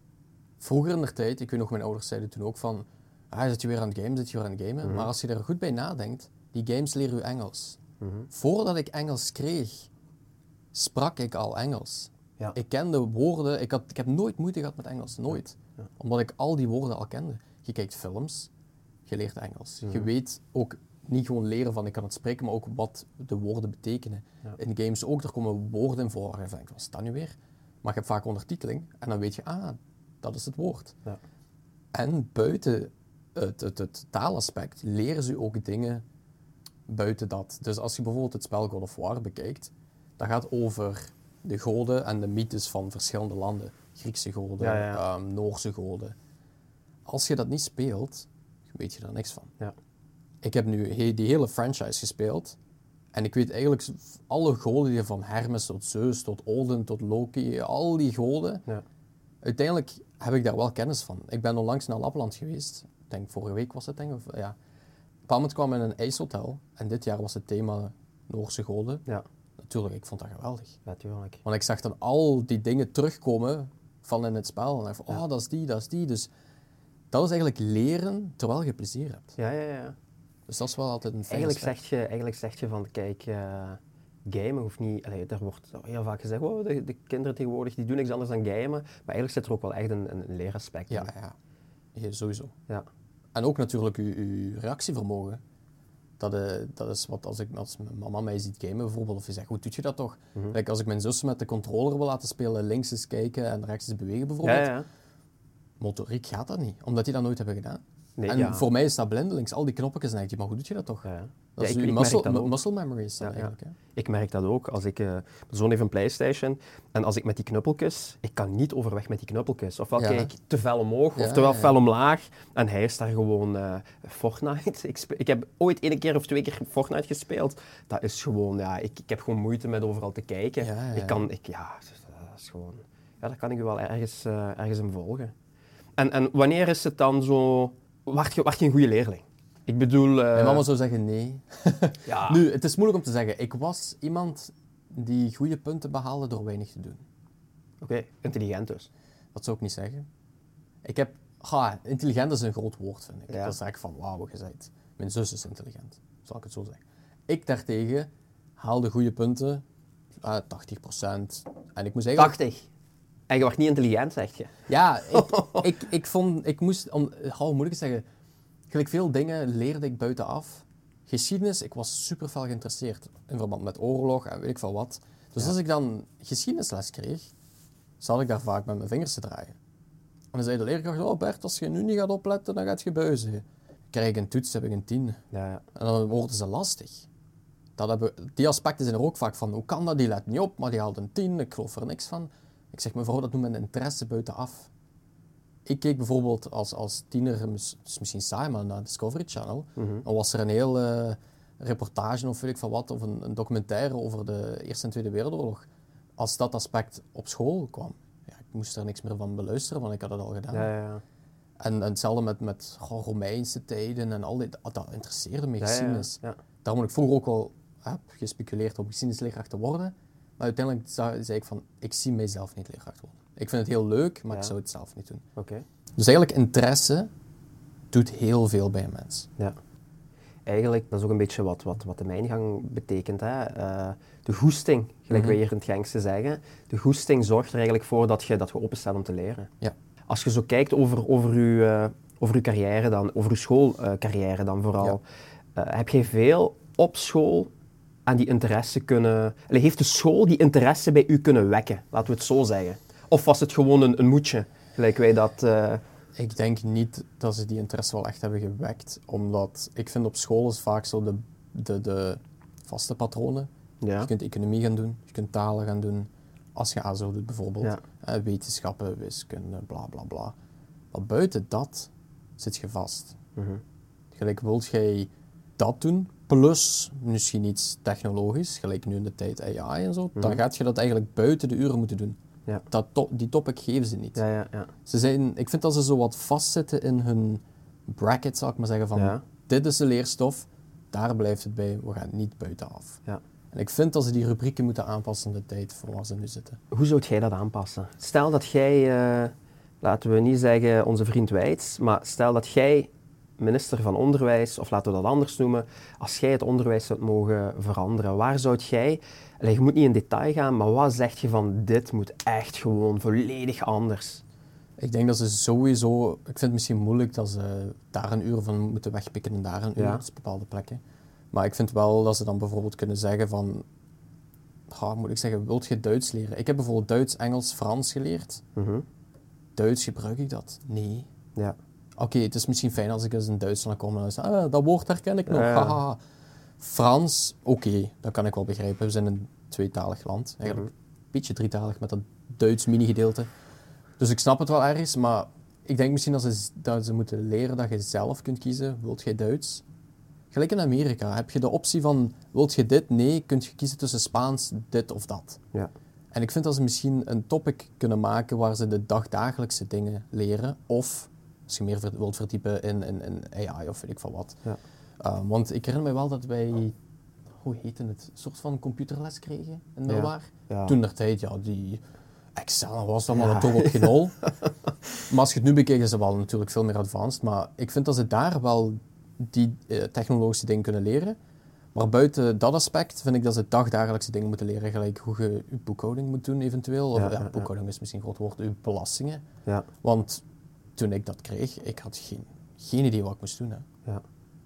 Vroeger in de tijd, ik weet nog, mijn ouders zeiden toen ook van, ah, zit je weer aan het gamen, zit je weer aan het gamen. Mhm. Maar als je er goed bij nadenkt, die games leren u Engels. Mhm. Voordat ik Engels kreeg, sprak ik al Engels. Ja. Ik kende woorden, ik, had, ik heb nooit moeite gehad met Engels, nooit. Omdat ik al die woorden al kende. Je kijkt films, je leert Engels. Je Mhm. weet ook niet gewoon leren van ik kan het spreken, maar ook wat de woorden betekenen. In games ook, er komen woorden in voor. En je denkt, wat is dat nu weer? Maar je hebt vaak ondertiteling en dan weet je, ah, dat is het woord. Ja. En buiten het, het, het taalaspect leren ze ook dingen buiten dat. Dus als je bijvoorbeeld het spel God of War bekijkt, dat gaat over de goden en de mythes van verschillende landen. Griekse goden, Ja, ja. ehm, Noorse goden. Als je dat niet speelt, weet je daar niks van. Ja. Ik heb nu he- die hele franchise gespeeld. En ik weet eigenlijk alle goden, die van Hermes tot Zeus, tot Odin, tot Loki, al die goden. Ja. Uiteindelijk heb ik daar wel kennis van. Ik ben onlangs naar Lapland geweest. Ik denk vorige week was het, denk ik. Of, ja. Op een bepaald moment kwam in een ijshotel. En dit jaar was het thema Noorse goden. Ja, Natuurlijk, ik vond dat geweldig. natuurlijk. Want ik zag dan al die dingen terugkomen van in het spel. En ik van, oh, dat is die, dat is die. Dus dat is eigenlijk leren terwijl je plezier hebt. Ja, ja, ja. Dus dat is wel altijd een fijn Eigenlijk aspect. zeg, je, eigenlijk zeg je van, kijk, eh, gamen hoeft niet... Allee, er wordt heel vaak gezegd, oh, de, de kinderen tegenwoordig die doen niks anders dan gamen. Maar eigenlijk zit er ook wel echt een, een, leeraspect in. Ja, ja. Ja, sowieso. Ja. En ook natuurlijk uw reactievermogen. Dat, eh, dat is wat als, ik, als mijn mama mij ziet gamen bijvoorbeeld, of je zegt, hoe doe je dat toch? Like, als ik mijn zus met de controller wil laten spelen, links eens kijken en rechts eens bewegen bijvoorbeeld, Ja, ja. motoriek gaat dat niet, omdat die dat nooit hebben gedaan. Nee, en ja. voor mij is dat blindelings, al die knopjes en denk je, maar hoe doe je dat toch? Ja. Dat Ja, is ik- uw ik merk muscle, dat muscle Ja, ja. eigenlijk. Hè? Ik merk dat ook. Als ik, eh, mijn zoon heeft een Playstation en als ik met die knuppeltjes, ik kan niet overweg met die knuppeltjes. Ofwel kijk ik te fel omhoog, of te wel fel omlaag. En hij is daar gewoon eh, Fortnite. Ik, heb ooit één keer of twee keer Fortnite gespeeld. Dat is gewoon, ja, ik, ik heb gewoon moeite met overal te kijken. Ik kan, ik, ja, dat is gewoon, ja, dat kan ik wel ergens, eh, ergens in volgen. En, en wanneer is het dan zo, word je, word je een goede leerling? Ik bedoel... eh, Mijn mama zou zeggen nee. ja, Nu, het is moeilijk om te zeggen. Ik was iemand die goede punten behaalde door weinig te doen. Oké, intelligent dus. Dat zou ik niet zeggen. Ik heb... Ga, intelligent is een groot woord, vind ik. Ja. Dat zeg ik van, wauw, je bent. Mijn zus is intelligent. Zal ik het zo zeggen. Ik daartegen haalde goede punten. ah 80%. En ik moest eigenlijk... 80. En je wordt niet intelligent, zeg je. Ja, ik, ik, ik vond... Ik moest... Om, oh, hoe moet ik het zeggen? Gelijk veel dingen leerde ik buitenaf. Geschiedenis, ik was super fel geïnteresseerd in verband met oorlog en weet ik veel wat. Dus als ik dan geschiedenisles kreeg, zat ik daar vaak met mijn vingers te draaien. En dan zei de leerkracht, oh Bert, als je nu niet gaat opletten, dan gaat je buizen. Krijg ik een toets, heb ik een tien. Ja. En dan worden ze lastig. Dat hebben, die aspecten zijn er ook vaak van. Hoe kan dat? Die let niet op, maar die haalt een 10. Ik geloof er niks van. Ik zeg, mevrouw, dat noemt men interesse buitenaf. Ik keek bijvoorbeeld als, als tiener, is misschien saai, maar naar Discovery Channel. Dan was er een hele reportage of weet ik van wat, of een, een documentaire over de Eerste en Tweede Wereldoorlog. Als dat aspect op school kwam, ja, ik moest er niks meer van beluisteren, want ik had het al gedaan. Ja, ja. En, en hetzelfde met, met goh, Romeinse tijden en al dit, dat interesseerde me geschiedenis. Daarom had ik vroeger ook wel heb gespeculeerd om geschiedenisleerkracht te worden. Maar uiteindelijk zei ik van, ik zie mijzelf niet leerkracht worden. Ik vind het heel leuk, maar Ja. ik zou het zelf niet doen. Oké. Dus eigenlijk interesse doet heel veel bij een mens. Ja. Eigenlijk, dat is ook een beetje wat, wat, wat de mijngang betekent. Hè? Eh, de goesting, gelijk wij hier in het Gengse zeggen. De goesting zorgt er eigenlijk voor dat je, dat je openstaat om te leren. Ja. Als je zo kijkt over, over, je, eh, over je carrière dan, over je schoolcarrière dan vooral. eh, heb jij veel op school aan die interesse kunnen... Allee, heeft de school die interesse bij u kunnen wekken, laten we het zo zeggen? Of was het gewoon een, een moedje, gelijk wij dat... eh, Ik denk niet dat ze die interesse wel echt hebben gewekt, omdat ik vind op school is vaak zo de, de, de vaste patronen. ja. Je kunt economie gaan doen, je kunt talen gaan doen, als je ASO doet bijvoorbeeld. Ja. Eh, wetenschappen, wiskunde, bla bla bla. Maar buiten dat zit je vast. Mhm. Gelijk wilt jij dat doen, plus misschien iets technologisch, gelijk nu in de tijd AI en zo, dan gaat je dat eigenlijk buiten de uren moeten doen. Mhm. Ja. Dat to- die topic geven ze niet. Ja, ja, ja. Ze zijn, ik vind dat ze zo wat vastzitten in hun bracket, zal ik maar zeggen, van Ja. dit is de leerstof, daar blijft het bij, we gaan niet buitenaf. ja. En ik vind dat ze die rubrieken moeten aanpassen in de tijd voor waar ze nu zitten. Hoe zou jij dat aanpassen? Stel dat jij, eh, laten we niet zeggen onze vriend Wijts, maar stel dat jij minister van Onderwijs, of laten we dat anders noemen, als jij het onderwijs zou mogen veranderen, waar zou jij, je moet niet in detail gaan, maar wat zeg je van dit moet echt gewoon volledig anders? Ik denk dat ze sowieso, ik vind het misschien moeilijk dat ze daar een uur van moeten wegpikken en daar een uur, Ja. is bepaalde plekken. Maar ik vind wel dat ze dan bijvoorbeeld kunnen zeggen van, moet ik zeggen, wilt je Duits leren? Ik heb bijvoorbeeld Duits, Engels, Frans geleerd. Mhm. Duits gebruik ik dat? Nee. Ja. Oké, het is misschien fijn als ik eens in Duitsland kom en dan zeg ah, dat woord herken ik nog. Ja. Frans, oké, dat kan ik wel begrijpen. We zijn een tweetalig land. Eigenlijk Mhm. een beetje drietalig met dat Duits mini-gedeelte. Dus ik snap het wel ergens, maar ik denk misschien dat ze, dat ze moeten leren dat je zelf kunt kiezen. Wilt jij Duits? Gelijk in Amerika heb je de optie van, wilt je dit? Nee, kunt je kiezen tussen Spaans, dit of dat. Ja. En ik vind dat ze misschien een topic kunnen maken waar ze de dagdagelijkse dingen leren. Of als je meer wilt verdiepen in, in, in AI of weet ik van wat. Ja. Um, want ik herinner me wel dat wij, hoe heette het, een soort van computerles kregen in middelbaar. Ja. Toen der tijd, ja, die Excel was dan maar een top op geen hol. maar als je het nu bekijkt, is het wel natuurlijk veel meer advanced. Maar ik vind dat ze daar wel die eh, technologische dingen kunnen leren. Maar buiten dat aspect vind ik dat ze dagdagelijkse dingen moeten leren. Gelijk hoe je je boekhouding moet doen eventueel. Of, Ja, ja, ja, ja. boekhouding is misschien een groot woord. Je belastingen. Ja. Want toen ik dat kreeg, ik had geen, geen idee wat ik moest doen. Hè. Ja.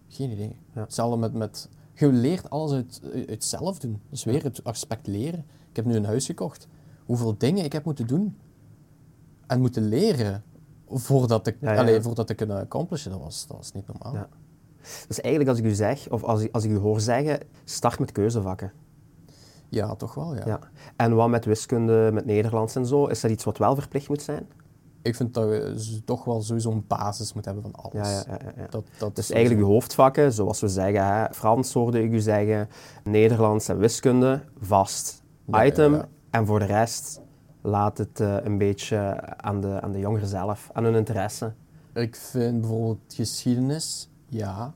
Geen idee. Ja. Hetzelfde met, met... Je leert alles uit, uit zelf doen. Dat is weer het aspect leren. Ik heb nu een huis gekocht. Hoeveel dingen ik heb moeten doen en moeten leren voordat ik, Ja, voordat ik kunnen accomplishen, dat was, dat was niet normaal. Ja. Dus eigenlijk als ik u zeg, of als ik, als ik u hoor zeggen, start met keuzevakken. Ja, toch wel, ja. Ja. En wat met wiskunde, met Nederlands en zo, is dat iets wat wel verplicht moet zijn? Ik vind dat je z- toch wel sowieso een basis moet hebben van alles. Ja, ja, ja, ja, ja. Dat, dat Dus is eigenlijk sowieso- hoofdvakken, zoals we zeggen, hè, Frans hoorde ik u zeggen, Nederlands en wiskunde, vast item. En voor de rest laat het eh, een beetje aan de, aan de jongeren zelf, aan hun interesse. Ik vind bijvoorbeeld geschiedenis, ja.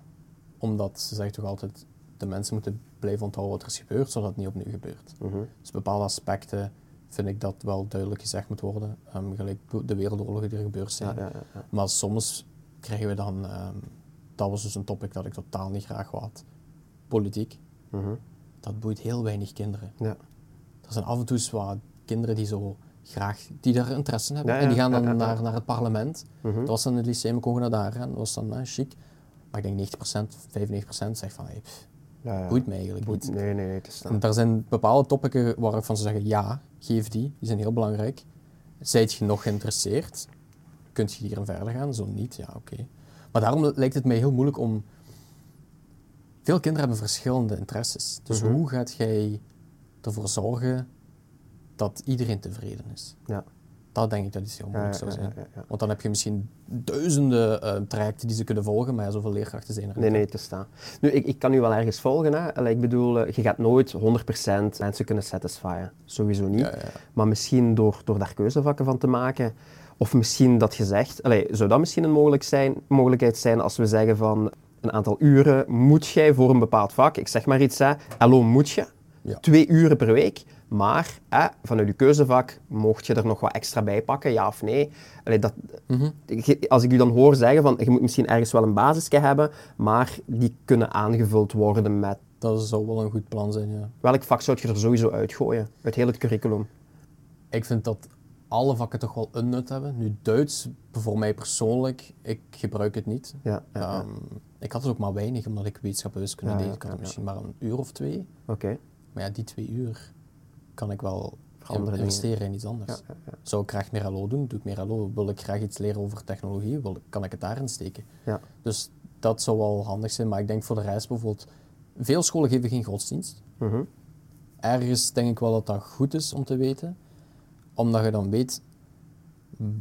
Omdat ze zeggen toch altijd, de mensen moeten blijven onthouden wat er is gebeurd, zodat het niet opnieuw gebeurt. Mhm. Dus bepaalde aspecten vind ik dat wel duidelijk gezegd moet worden. Ehm, gelijk de wereldoorlogen die er gebeurd zijn. Ja, ja, ja. Maar soms krijgen we dan, ehm, dat was dus een topic dat ik totaal niet graag had, politiek. Mhm. Dat boeit heel weinig kinderen. Ja. Er zijn af en toe wat kinderen die zo graag, die daar interesse in hebben. En die gaan dan. Naar, naar het parlement. Mhm. Dat was dan het lyceum, naar daar gaan. Dat was dan eh, chic. Maar ik denk 90%, 95% zegt van, hey, pff, boeit mij eigenlijk Boeit- niet. Nee, nee, nee, het is En daar zijn bepaalde topics waar ik van zou zeggen, ja, geef die. Die zijn heel belangrijk. Zijt je nog geïnteresseerd? Kunt je hierin verder gaan? Zo niet, ja, oké. Maar daarom lijkt het mij heel moeilijk om... Veel kinderen hebben verschillende interesses. Dus Mhm. hoe gaat jij ervoor zorgen dat iedereen tevreden is? Ja. Dat denk ik dat iets heel moeilijk zou zijn. Want dan heb je misschien duizenden eh, trajecten die ze kunnen volgen, maar ja, zoveel leerkrachten zijn er Nee, niet. nee, te staan. Nu, ik, ik kan u wel ergens volgen. Hè. Allee, Ik bedoel, eh, je gaat nooit 100% mensen kunnen satisfyen. Sowieso niet. Maar misschien door, door daar keuzevakken van te maken. Of misschien dat je zegt, zou dat misschien een mogelijk zijn, mogelijkheid zijn als we zeggen van een aantal uren moet jij voor een bepaald vak, ik zeg maar iets, hè, hallo moet je, Ja. twee uren per week, maar hè, vanuit je keuzevak mocht je er nog wat extra bij pakken, ja of nee. Allee, dat, Mhm. Als ik u dan hoor zeggen van je moet misschien ergens wel een basisje hebben, maar die kunnen aangevuld worden met Dat zou wel een goed plan zijn, ja. welk vak zou je er sowieso uitgooien uit heel het curriculum? Ik vind dat alle vakken toch wel een nut hebben. Nu, Duits, voor mij persoonlijk, ik gebruik het niet. Ja, ja, ja. Ehm, ik had het ook maar weinig, omdat ik wetenschap en wiskunde Ja, deed. Ik had er misschien maar een uur of twee. Oké. Maar ja, die twee uur kan ik wel andere investeren in iets anders. Ja, ja, ja. Zou ik graag meer LO doen, doe ik meer LO. Wil ik graag iets leren over technologie, wil, kan ik het daarin steken. Ja. Dus dat zou wel handig zijn. Maar ik denk voor de rest bijvoorbeeld, veel scholen geven geen godsdienst. Mhm. Ergens denk ik wel dat dat goed is om te weten, omdat je dan weet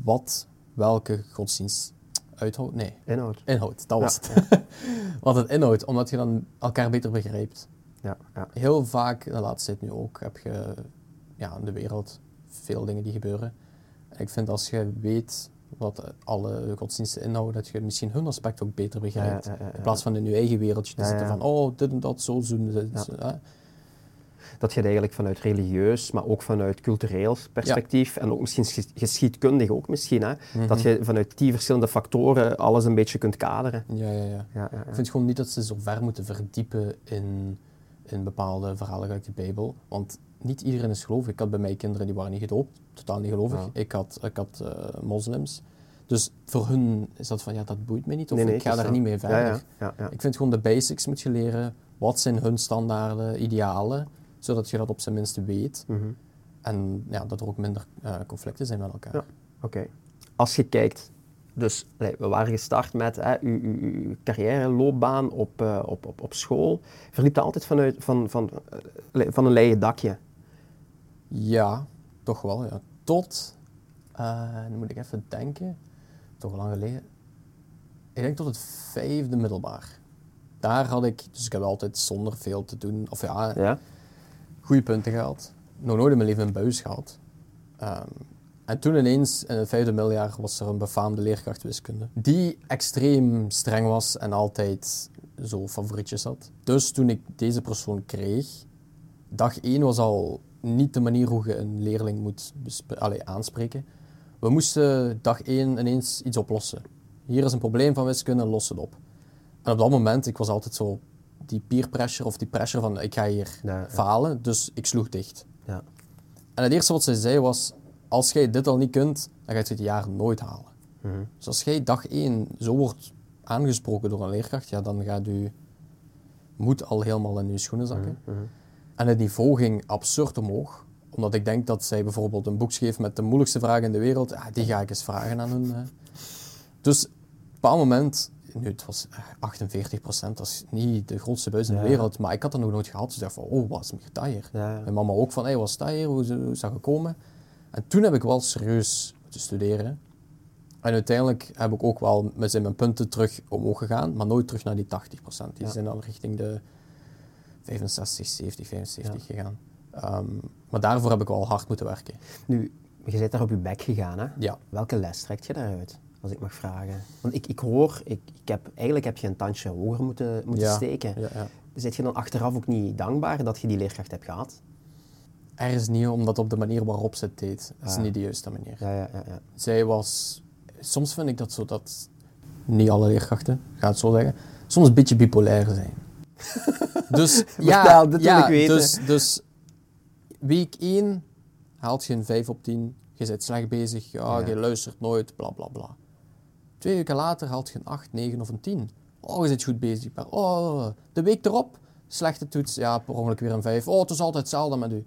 wat welke godsdienst uithoudt. Nee, Inhoud. inhoudt, dat Ja, was het. wat het inhoudt, omdat je dan elkaar beter begrijpt. Ja, ja. Heel vaak, de laatste tijd nu ook, heb je ja, in de wereld veel dingen die gebeuren. En ik vind als je weet wat alle godsdiensten inhouden, dat je misschien hun aspect ook beter begrijpt. Ja. In plaats van in je eigen wereldje te zitten van, oh, dit en dat, zo doen. hè. Dat je het eigenlijk vanuit religieus, maar ook vanuit cultureel perspectief en ook misschien ges- geschiedkundig ook misschien, hè, Mhm. dat je vanuit die verschillende factoren alles een beetje kunt kaderen. Ja, ja, ja. Ja, ja, Ik vind gewoon niet dat ze zo ver moeten verdiepen in, in bepaalde verhalen uit de Bijbel. Want niet iedereen is gelovig. Ik had bij mij kinderen die waren niet gedoopt, totaal niet gelovig. Ja. Ik had, ik had eh, moslims. Dus voor hun is dat van, ja, dat boeit mij niet. Of Nee, nee, ik ga daar niet mee verder. ja, ja, ja. Ik vind gewoon de basics moet je leren. Wat zijn hun standaarden, idealen, zodat je dat op zijn minst weet. Mhm. En ja, dat er ook minder eh, conflicten zijn met elkaar. Ja. Oké. Als je kijkt, dus we waren gestart met hè, uw, uw, uw carrière-loopbaan op, eh, op, op, op school. Verliep dat altijd vanuit, van, van, eh, van een leien dakje? Ja, toch wel, ja. Tot, eh, nu moet ik even denken, toch lang geleden. Ik denk tot het vijfde middelbaar. Daar had ik, dus ik heb altijd zonder veel te doen, of ja, Ja? goede punten gehaald. Nog nooit in mijn leven een buis gehad. Ehm, en toen ineens, in het vijfde middeljaar, was er een befaamde leerkracht wiskunde. Die extreem streng was en altijd zo favorietjes had. Dus toen ik deze persoon kreeg, dag één was al niet de manier hoe je een leerling moet allee, aanspreken. We moesten dag één ineens iets oplossen. Hier is een probleem van wiskunde, los het op. En op dat moment, ik was altijd zo die peer pressure of die pressure van ik ga hier Ja, ja. falen, dus ik sloeg dicht. Ja. En het eerste wat zij zei was, als jij dit al niet kunt, dan ga je het jaar nooit halen. Mhm. Dus als jij dag één zo wordt aangesproken door een leerkracht, ja, dan gaat u moed al helemaal in uw schoenen zakken. En het niveau ging absurd omhoog. Omdat ik denk dat zij bijvoorbeeld een boek schreef met de moeilijkste vragen in de wereld. Ja, die ga ik eens vragen aan hun. hè. Dus op een bepaald moment, nu het was eh, 48 procent, dat is niet de grootste buis in de Ja. wereld. Maar ik had dat nog nooit gehad. Dus ik dacht van, oh, wat is meer dat hier? Ja. Mijn mama ook van, hey, wat is dat hier? Hoe is dat gekomen? En toen heb ik wel serieus moeten studeren. En uiteindelijk heb ik ook wel met zijn mijn punten terug omhoog gegaan, maar nooit terug naar die 80 procent. Die Ja. zijn dan richting de 65, 70, 75 gegaan. Ehm, maar daarvoor heb ik wel hard moeten werken. Nu, je bent daar op je bek gegaan, hè? Ja. Welke les trekt je daaruit, als ik mag vragen? Want ik, ik hoor, ik, ik heb, eigenlijk heb je een tandje hoger moeten, moeten Ja, steken. Ja, ja. Zit je dan achteraf ook niet dankbaar dat je die leerkracht hebt gehad? Ergens niet, omdat op de manier waarop ze het deed, is Ah. niet de juiste manier. Ja, ja, ja. ja. Zij was... Soms vind ik dat zo dat... Niet alle leerkrachten, ga het zo zeggen. Soms een beetje bipolair zijn. dus ja, Vertel, dit wil ik weten. Dus, dus week 1 haalt je een 5 op 10. Je bent slecht bezig. Ja, je luistert nooit, bla bla bla. Twee weken later haalt je een 8, 9 of een 10. Oh, je zit goed bezig. Maar oh, de week erop, slechte toets. Ja, per ongeluk weer een 5. Oh, het is altijd hetzelfde met u.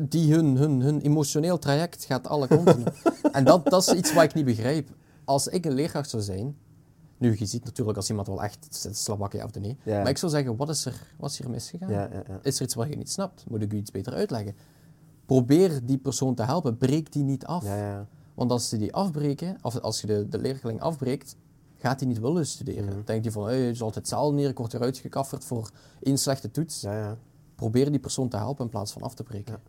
Die hun, hun, hun emotioneel traject gaat alle kanten op. En dat, dat is iets wat ik niet begrijp. Als ik een leerkracht zou zijn, nu, je ziet natuurlijk als iemand wel echt slabakje of de nee. Ja. Maar ik zou zeggen, wat is er, wat is hier misgegaan? Ja, ja, ja. Is er iets wat je niet snapt? Moet ik u iets beter uitleggen? Probeer die persoon te helpen. Breek die niet af. Want als ze die afbreken, of als je de, de leerling afbreekt, gaat hij niet willen studeren. Dan denkt hij van, hey, het is altijd hetzelfde neer, ik word eruit gekafferd voor één slechte toets. Probeer die persoon te helpen in plaats van af te breken.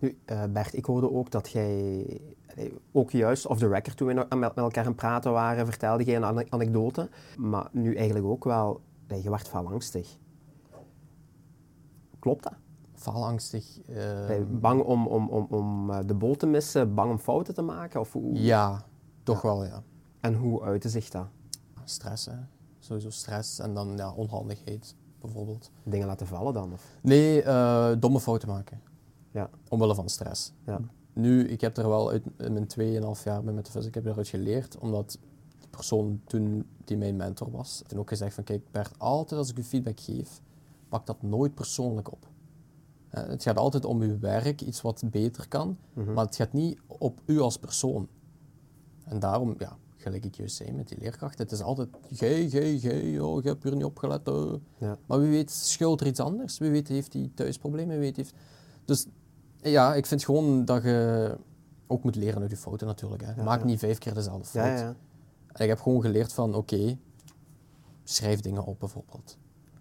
Nu, eh, Bert, ik hoorde ook dat jij, ook juist off the record toen we met, elkaar aan het praten waren, vertelde jij een ane- anekdote. Maar nu eigenlijk ook wel, je werd valangstig. Klopt dat? Faalangstig. eh, Allee, bang om, om, om, om eh, de boot te missen, bang om fouten te maken? Of hoe, ja, toch wel, ja. En hoe uitte zich dat? Stress, hè. Sowieso stress en dan ja, onhandigheid, bijvoorbeeld. Dingen laten vallen dan? Of? Nee, eh, domme fouten maken. Ja. Omwille van stress. Ja. Nu, ik heb er wel uit in mijn 2,5 jaar bij Metaphysics, ik heb eruit geleerd, omdat de persoon toen die mijn mentor was, toen ook gezegd van kijk Bert, altijd als ik u feedback geef, pak dat nooit persoonlijk op. Eh, het gaat altijd om uw werk, iets wat beter kan, maar het gaat niet op u als persoon. En daarom, ja, gelijk ik juist zei met die leerkracht, het is altijd gij, gij, gij, oh, je hebt hier niet opgelet. Ja. Maar wie weet scheelt er iets anders, wie weet heeft hij thuisproblemen, wie weet heeft... Dus ja, ik vind gewoon dat je ook moet leren uit je fouten natuurlijk. Hè. Maak ja. niet vijf keer dezelfde fout. En ik heb gewoon geleerd van, oké, schrijf dingen op bijvoorbeeld.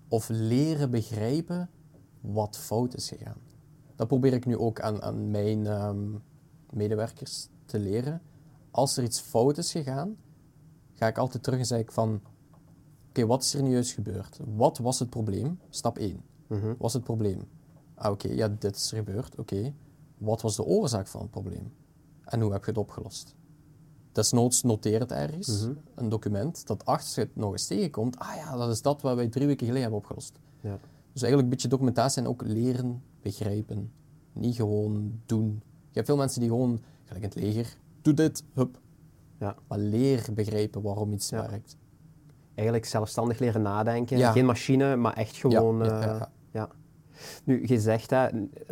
Of leren begrijpen wat fout is gegaan. Dat probeer ik nu ook aan, aan mijn ehm, medewerkers te leren. Als er iets fout is gegaan, ga ik altijd terug en zeg ik van, oké, wat is er nu juist gebeurd? Wat was het probleem? Stap 1. Mhm. Wat was het probleem? Ah, oké, ja, dit is er gebeurd. Oké, wat was de oorzaak van het probleem? En hoe heb je het opgelost? Desnoods noteer het ergens, een document, dat je het nog eens tegenkomt, ah ja, dat is dat wat wij drie weken geleden hebben opgelost. Ja. Dus eigenlijk een beetje documentatie en ook leren begrijpen. Niet gewoon doen. Je hebt veel mensen die gewoon, gelijk in het leger, doe dit, hup. Ja. Maar leer begrijpen waarom iets Ja. werkt. Eigenlijk zelfstandig leren nadenken. Ja. Geen machine, maar echt gewoon... Ja, eh, ja. Nu, je zegt, hè,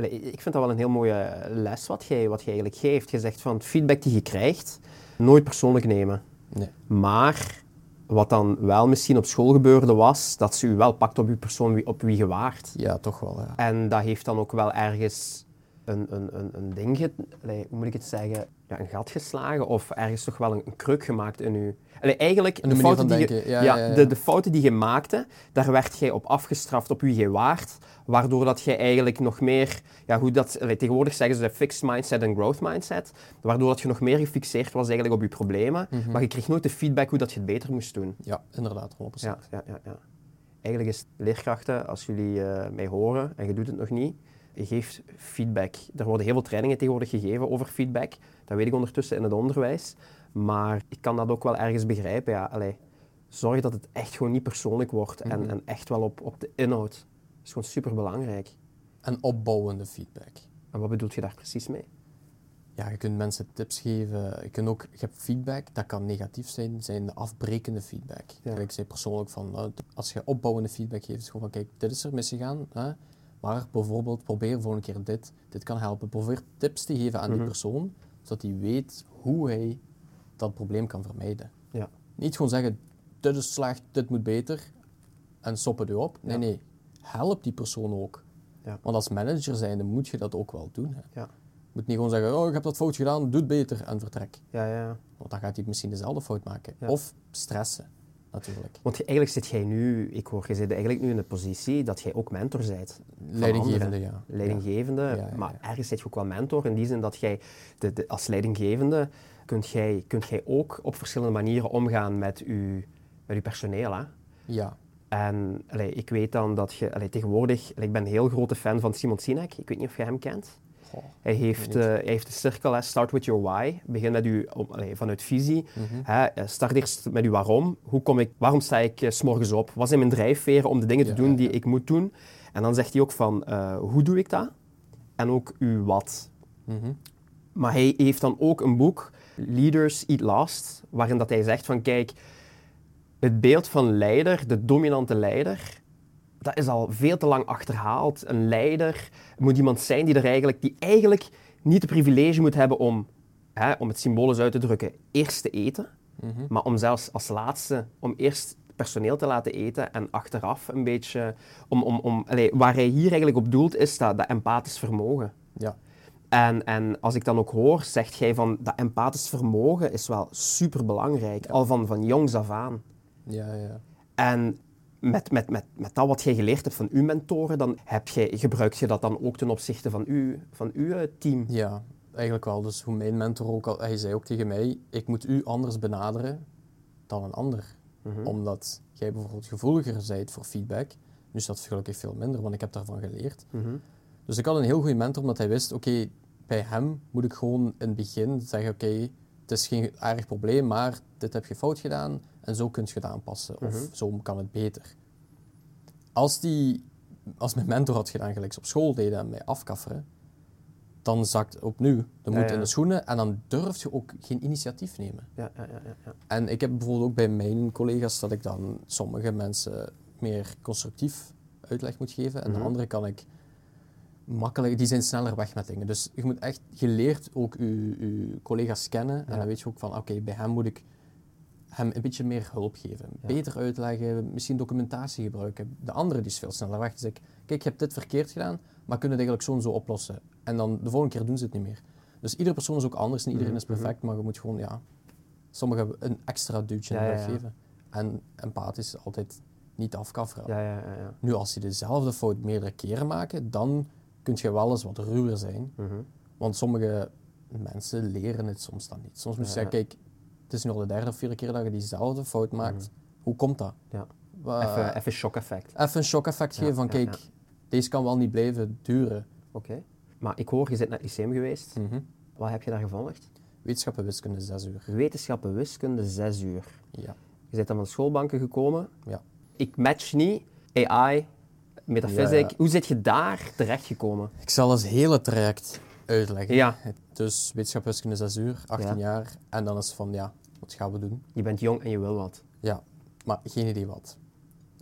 ik vind dat wel een heel mooie les wat jij, wat jij eigenlijk geeft. Je zegt van feedback die je krijgt, nooit persoonlijk nemen. Nee. Maar wat dan wel misschien op school gebeurde was, dat ze u wel pakt op uw persoon op wie je waart. Ja, toch wel, ja. En dat heeft dan ook wel ergens een, een, een, een ding, hoe moet ik het zeggen, ja, een gat geslagen of ergens toch wel een, een kruk gemaakt in u. Allee, eigenlijk, de fouten, die je, ja, ja, ja, ja. De, de fouten die je maakte, daar werd jij op afgestraft op wie je waart, waardoor dat jij eigenlijk nog meer, ja, hoe dat, allee, tegenwoordig zeggen ze de fixed mindset en growth mindset, waardoor dat je nog meer gefixeerd was eigenlijk op je problemen, Mhm. maar je kreeg nooit de feedback hoe dat je het beter moest doen. Ja, inderdaad, 100%. Ja, ja, ja, ja. Eigenlijk is leerkrachten, als jullie eh, mij horen en je doet het nog niet, geef feedback. Er worden heel veel trainingen tegenwoordig gegeven over feedback. Dat weet ik ondertussen in het onderwijs. Maar ik kan dat ook wel ergens begrijpen. Ja, allee, zorg dat het echt gewoon niet persoonlijk wordt en, en echt wel op, op de inhoud. Dat is gewoon super belangrijk. En opbouwende feedback. En wat bedoelt je daar precies mee? ja, je kunt mensen tips geven. Je, kunt ook, je hebt feedback, dat kan negatief zijn, zijn de afbrekende feedback. Ja. Ik zei persoonlijk van, nou, als je opbouwende feedback geeft, is gewoon van, kijk, dit is er misgegaan, hè, maar bijvoorbeeld probeer volgende keer dit, dit kan helpen. Probeer tips te geven aan die persoon, zodat hij weet hoe hij dat probleem kan vermijden. Ja. Niet gewoon zeggen, dit is slecht, dit moet beter, en stop het op. Nee, Ja. nee, help die persoon ook. Ja. Want als manager zijnde moet je dat ook wel doen. Hè. Ja. Je moet niet gewoon zeggen, oh, ik heb dat fout gedaan, doe het beter en vertrek. Ja, ja. Want dan gaat hij misschien dezelfde fout maken. Of stressen, natuurlijk. Want je- eigenlijk zit jij nu, ik hoor, je zit eigenlijk nu in de positie dat jij ook mentor bent. Leidinggevende, ja. Leidinggevende, Ja, ja, maar ergens zit je ook wel mentor in die zin dat jij, de, de- als leidinggevende, kunt jij, kunt jij ook op verschillende manieren omgaan met je, met uw personeel. Hè? Ja, En allee, ik weet dan dat je, allee, tegenwoordig, allee, ik ben een heel grote fan van Simon Sinek, ik weet niet of je hem kent. Goh, Hij heeft, hij heeft de cirkel, hè, start with your why. Begin met uw, om- allee, vanuit visie. Mhm. Hè, eh, start eerst met uw waarom. Hoe kom ik, waarom sta ik eh, 's morgens op? Wat zijn mijn drijfveren om de dingen te Ja, doen die ja. ik moet doen? En dan zegt hij ook van, hoe doe ik dat? En ook uw wat. Mhm. Maar hij heeft dan ook een boek, Leaders Eat Last, waarin dat hij zegt van, kijk, het beeld van leider, de dominante leider, dat is al veel te lang achterhaald. Een leider moet iemand zijn die er eigenlijk, die eigenlijk niet de privilege moet hebben om, hè, om het symbolisch uit te drukken, eerst te eten, Mhm. maar om zelfs als laatste, om eerst personeel te laten eten en achteraf een beetje, om, om, om, allee, waar hij hier eigenlijk op doelt, is dat, dat empathisch vermogen. ja. En, en als ik dan ook hoor, zegt jij van dat empathisch vermogen is wel super belangrijk, al van, van jongs af aan. Ja, ja. En met, met, met, met dat wat jij geleerd hebt van uw mentoren, dan heb jij, gebruik je dat dan ook ten opzichte van, u, van uw eh, team. Ja, eigenlijk wel. Dus hoe mijn mentor ook al, hij zei ook tegen mij, ik moet u anders benaderen dan een ander. Omdat jij bijvoorbeeld gevoeliger bent voor feedback. Nu is dat gelukkig veel minder, want ik heb daarvan geleerd. Dus ik had een heel goede mentor, omdat hij wist, oké, bij hem moet ik gewoon in het begin zeggen, oké, het is geen erg probleem, maar dit heb je fout gedaan en zo kun je het aanpassen. Of zo kan het beter. Als, die, als mijn mentor had gedaan, gelijk ze op school deden en mij afkafferen, dan zakt opnieuw de moed ja. in de schoenen en dan durf je ook geen initiatief nemen. Ja, ja, ja, ja, ja. En ik heb bijvoorbeeld ook bij mijn collega's dat ik dan sommige mensen meer constructief uitleg moet geven en de andere kan ik makkelijk, die zijn sneller weg met dingen. Dus je moet echt geleerd ook je, je collega's kennen en dan weet je ook van oké, bij hem moet ik hem een beetje meer hulp geven, beter uitleggen, misschien documentatie gebruiken. De andere die is veel sneller weg. Dus ik, kijk, je hebt dit verkeerd gedaan, maar kunnen het eigenlijk zo en zo oplossen. En dan de volgende keer doen ze het niet meer. Dus iedere persoon is ook anders, niet iedereen is perfect, maar je moet gewoon, ja, sommigen een extra duwtje Ja, ja, geven. En empathisch is altijd niet afkafferen. Ja, ja, ja, ja. Nu, als je dezelfde fout meerdere keren maken, dan kun je wel eens wat ruwer zijn. Mhm. Want sommige mensen leren het soms dan niet. Soms moet je zeggen, kijk, het is nu al de derde of vierde keer dat je diezelfde fout maakt. Hoe komt dat? ja. Even, even shock effect. even een shock effect Ja, geven van, kijk, deze kan wel niet blijven duren. Oké. Maar ik hoor, je bent naar het lyceum geweest. Mhm. Wat heb je daar gevolgd? Wetenschap en wiskunde, zes uur. Wetenschappen, wiskunde, zes uur. Ja. Je bent dan van de schoolbanken gekomen. ja. Ik match niet. AI. Ja, ja. Hoe zit je daar terechtgekomen? Ik zal eens heel het traject uitleggen. Ja. Dus wetenschap en wiskunde, zes uur, 18 Ja. jaar. En dan is van, ja, wat gaan we doen? Je bent jong en je wil wat. Ja, maar geen idee wat.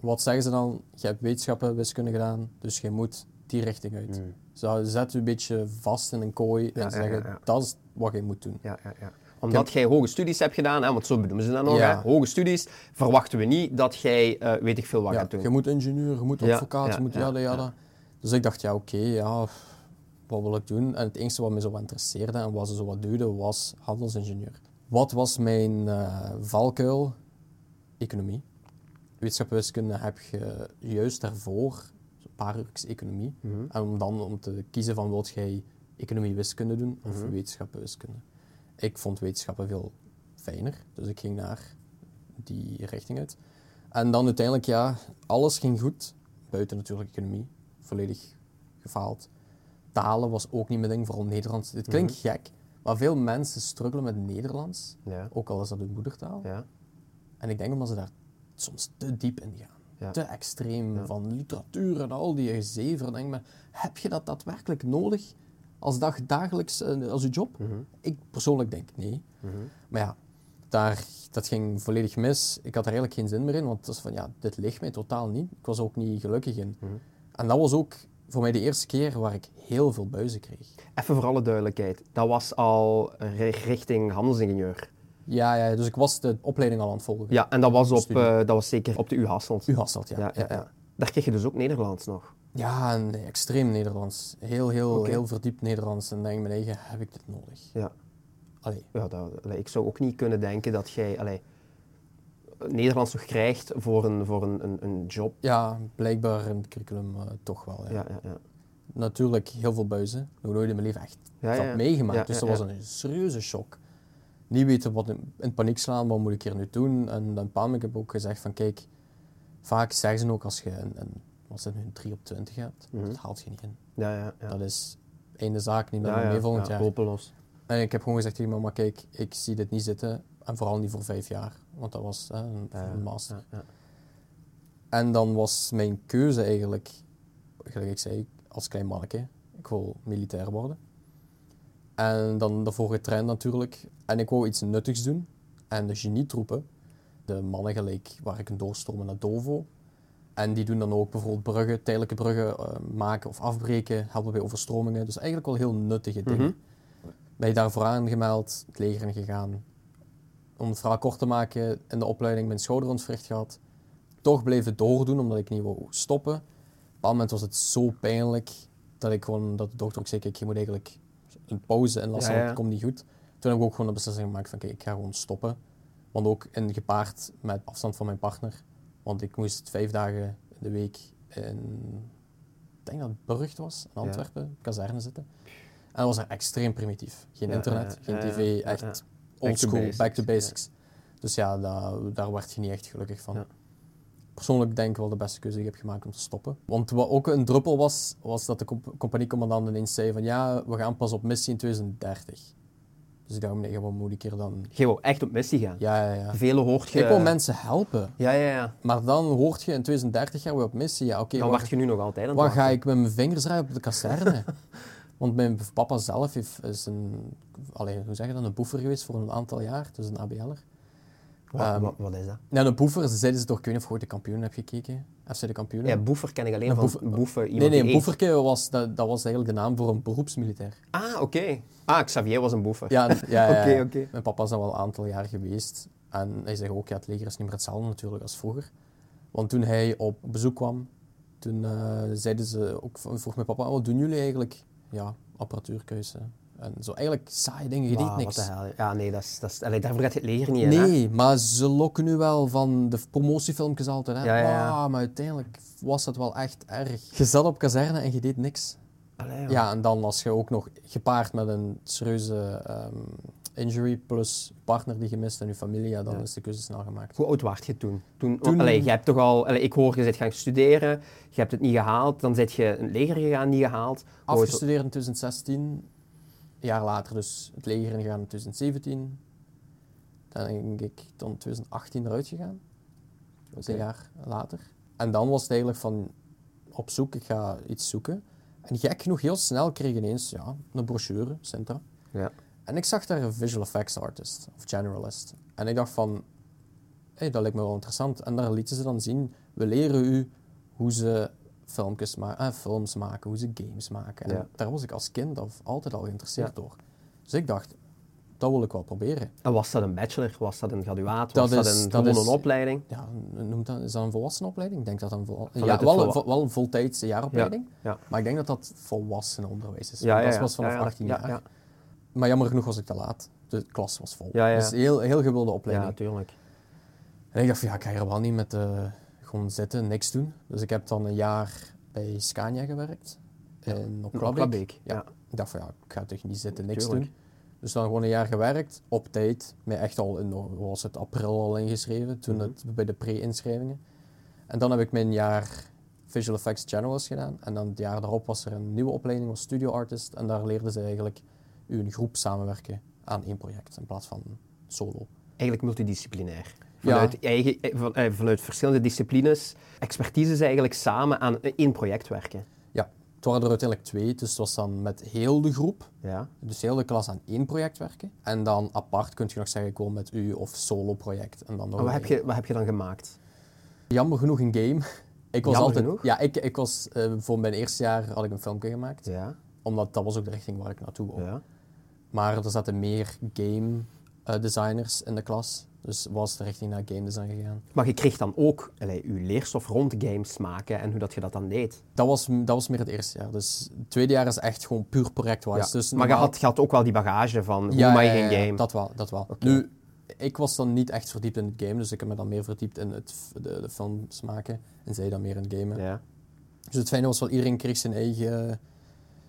Wat zeggen ze dan? Je hebt wetenschappen, wiskunde gedaan, dus je moet die richting uit. Ze zetten je een beetje vast in een kooi en ja, zeggen, ja, ja. dat is wat je moet doen. Ja, ja, ja. Omdat jij hoge studies hebt gedaan, hè, want zo bedoelen ze dat nog. Ja. Hè? Hoge studies verwachten we niet dat jij, eh, weet ik veel, wat Ja, gaat doen. je moet ingenieur, je moet advocaat, ja, je moet ja, jada ja. jada. Dus ik dacht, ja oké, ja, wat wil ik doen? En het enige wat me zo interesseerde en wat ze zo wat duwde, was handelsingenieur. Wat was mijn eh, valkuil? Economie. Wetenschap en wiskunde heb je juist daarvoor een paar uur economie. Mhm. En om dan om te kiezen van, wilt jij economie wiskunde doen of Mhm. en wiskunde? Ik vond wetenschappen veel fijner, dus ik ging naar die richting uit. En dan uiteindelijk, ja, alles ging goed. Buiten natuurlijk economie. Volledig gefaald. Talen was ook niet mijn ding, vooral Nederlands. Het klinkt gek, maar veel mensen struggelen met Nederlands. Ja. Ook al is dat hun moedertaal. Ja. En ik denk omdat ze daar soms te diep in gaan. Ja. Te extreem van literatuur en al die gezever. Denk me, heb je dat daadwerkelijk nodig? als dag dagelijks eh, als uw job? Mhm. Ik persoonlijk denk nee. Maar ja, daar, dat ging volledig mis. Ik had er eigenlijk geen zin meer in, want het was van ja, dit ligt mij totaal niet. Ik was ook niet gelukkig in. Mhm. En dat was ook voor mij de eerste keer waar ik heel veel buizen kreeg. Even voor alle duidelijkheid, dat was al ri- richting handelsingenieur. Ja, ja, dus ik was de opleiding al aan het volgen. Ja, en dat was, op, eh, dat was zeker op de U Hasselt. U Hasselt, ja. Ja, ja, ja. Daar kreeg je dus ook Nederlands nog. Ja, en extreem Nederlands. Heel, heel, heel verdiept Nederlands. En dan denk ik mijn eigen, heb ik dit nodig? Ja. Allee, Ja, dat, allee, ik zou ook niet kunnen denken dat jij allee, Nederlands nog krijgt voor een, voor een, een, een job. ja, blijkbaar in het curriculum eh, toch wel. Ja. Ja, ja, ja. Natuurlijk heel veel buizen. Nog nooit in mijn leven echt dat meegemaakt. Dus dat was een serieuze shock. Niet weten wat in, in paniek slaan, wat moet ik hier nu doen? En dan paan ik heb ook gezegd van kijk, vaak zeggen ze ook als je een, een, het nu, een 3 op 20 hebt, Mhm. dat haalt je niet in. Ja, ja, ja. Dat is einde zaak, niet meer mee volgend ja, jaar. hopeloos. En ik heb gewoon gezegd tegen mama, kijk, ik zie dit niet zitten. En vooral niet voor vijf jaar. Want dat was hè, een, een master. En dan was mijn keuze eigenlijk, gelijk ik zei, als klein manneke, ik wil militair worden. En dan daarvoor getraind natuurlijk. En ik wou iets nuttigs doen. En de genietroepen, de mannen gelijk waar ik kan doorstromen naar Dovo. En die doen dan ook bijvoorbeeld bruggen, tijdelijke bruggen eh, maken of afbreken, helpen bij overstromingen. Dus eigenlijk wel heel nuttige dingen. Ben je daarvoor aangemeld, het leger in gegaan. Om het verhaal kort te maken, in de opleiding mijn schouderontwricht gehad. Toch bleef het doordoen, omdat ik niet wou stoppen. Op een bepaald moment was het zo pijnlijk dat ik gewoon, dat de dokter ook zei, kijk, je moet eigenlijk een pauze inlassen, Ja, ja. want het komt niet goed. Toen heb ik ook gewoon de beslissing gemaakt van, kijk, ik ga gewoon stoppen. Want ook in gepaard met afstand van mijn partner. Want ik moest vijf dagen in de week in, ik denk dat het Burgt was, in Ja. Antwerpen, kazerne zitten. En dat was er extreem primitief. Geen Ja, internet, ja, geen ja, ja, tv, ja, echt ja. Old school, basics, back to basics. Dus ja, da- daar werd je niet echt gelukkig van. Ja. Persoonlijk denk ik wel de beste keuze die ik heb gemaakt om te stoppen. Want wat ook een druppel was, was dat de comp companiecommandant ineens zei van ja, we gaan pas op missie in 2030. Dus ik dacht, nee, wat moet ik hier dan... Je wou echt op missie gaan. Ja, ja, ja. Vele hoort je... Ik wil mensen helpen. Ja, ja, ja. Maar dan hoort je in 2030 gaan we op missie. Ja, oké, Dan wacht je nu nog altijd aan Waar ga ik met mijn vingers draaien op de kazerne? Want mijn papa zelf heeft, is een, allee, hoe zeg je dat, een boefer geweest voor een aantal jaar, dus een ABL'er. Wat, Ehm, wat, wat is dat? Ja, een boefer, ze zeiden ze toch, ik weet niet of je ooit de kampioen hebt gekeken, FC de kampioen. Ja, boefer ken ik alleen Een van boefer- boeven. nee, nee, een boeferke was, dat, dat was eigenlijk de naam voor een beroepsmilitair. Ah, oké. Ah, Xavier was een boefer. Ja, ja, ja, ja. Oké, oké. Mijn papa is dan wel een aantal jaar geweest. En hij zei ook, ja, het leger is niet meer hetzelfde natuurlijk als vroeger. Want toen hij op bezoek kwam, toen eh, zeiden ze ook, vroeg mijn papa, wat doen jullie eigenlijk? Ja, apparatuurkeuze. En zo eigenlijk saaie dingen, je deed niks. Wat de hel. Ja, nee, dat is, dat is, allee, daarvoor gaat je het leger niet in, hè? Nee, maar ze lokken nu wel van de promotiefilmpjes altijd. Hè? Ja, ja, maar uiteindelijk was het wel echt erg. Je zat op kazerne en je deed niks. Allee. Ja, en dan als je ook nog gepaard met een serieuze ehm, injury plus partner die je mist en je familie, ja, dan Ja. is de keuze snel gemaakt. Hoe oud was je toen? toen, Toen- allee, je hebt toch al... Allee, ik hoor, je bent gaan studeren, je hebt het niet gehaald, dan zit je in het leger gegaan, niet gehaald. Afgestudeerd in 2016, een jaar later dus het leger ingegaan in 2017. Dan denk ik dan 2018 eruit gegaan. Dat is een jaar later. En dan was het eigenlijk van op zoek, ik ga iets zoeken. En gek genoeg, heel snel kreeg ik ineens ja, een brochure, Sintra. Ja. En ik zag daar een visual effects artist, of generalist. En ik dacht van, hé, dat lijkt me wel interessant. En daar lieten ze dan zien, we leren u hoe ze filmpjes eh, films maken, hoe ze games maken. En Ja. daar was ik als kind of altijd al geïnteresseerd door. Dus ik dacht, dat wil ik wel proberen. En was dat een bachelor? Was dat een graduaat? Was dat is- een, dat is- een opleiding? Ja, noemt dat, is dat een volwassenenopleiding? Ik denk dat dat een vol, ja, wel, een, wel voltijdse jaaropleiding. Ja. Maar ik denk dat dat volwassenenonderwijs is. Ja, want ja, dat was vanaf Ja, ja, 18 ja, jaar. Ja. Maar jammer genoeg was ik te laat. De klas was vol. Ja, ja. Dus heel, heel gewilde Ja, opleiding. natuurlijk. En ik dacht van ja, ik ga hier wel niet met eh, gewoon zitten, niks doen. Dus ik heb dan een jaar bij Scania gewerkt. In, op. Krabbeek, Ja. ja. Ik dacht van ja, ik ga toch niet zitten, niks Tuurlijk. doen. Dus dan gewoon een jaar gewerkt, op tijd. Mij echt al in, was het, april al ingeschreven, toen Mhm. het, bij de pre-inschrijvingen. En dan heb ik mijn jaar Visual Effects Generalist gedaan. En dan het jaar daarop was er een nieuwe opleiding als studio artist. En daar leerden ze eigenlijk een groep samenwerken aan één project, in plaats van solo. Eigenlijk multidisciplinair. Ja. Vanuit, eigen, eh, van- eh, vanuit verschillende disciplines, expertises eigenlijk samen aan één project werken. Ja, het waren er uiteindelijk twee, dus het was dan met heel de groep, Ja. dus heel de klas aan één project werken. En dan apart kun je nog zeggen, ik wil met u of solo-project. En dan nog Maar wat heb, je, wat heb je dan gemaakt? Jammer genoeg een game. Ik was Jammer altijd, genoeg? Ja, ik, ik was, eh, voor mijn eerste jaar had ik een filmpje gemaakt. Ja. Omdat dat was ook de richting waar ik naartoe wou. ja. Maar er zaten meer game eh, designers in de klas. Dus was de richting naar game design gegaan. Maar je kreeg dan ook allee, je leerstof rond games maken en hoe dat je dat dan deed. Dat was, dat was meer het eerste jaar. Dus het tweede jaar is echt gewoon puur projectwise. Ja. Dus maar je had, je had ook wel die bagage van hoe Ja, maak je ja, een ja, game. Dat wel, dat wel. Nu, ik was dan niet echt verdiept in het game, dus ik heb me dan meer verdiept in het, de, de films maken. En zij dan meer in het gamen. Ja. Dus het fijne was wel, iedereen kreeg zijn eigen,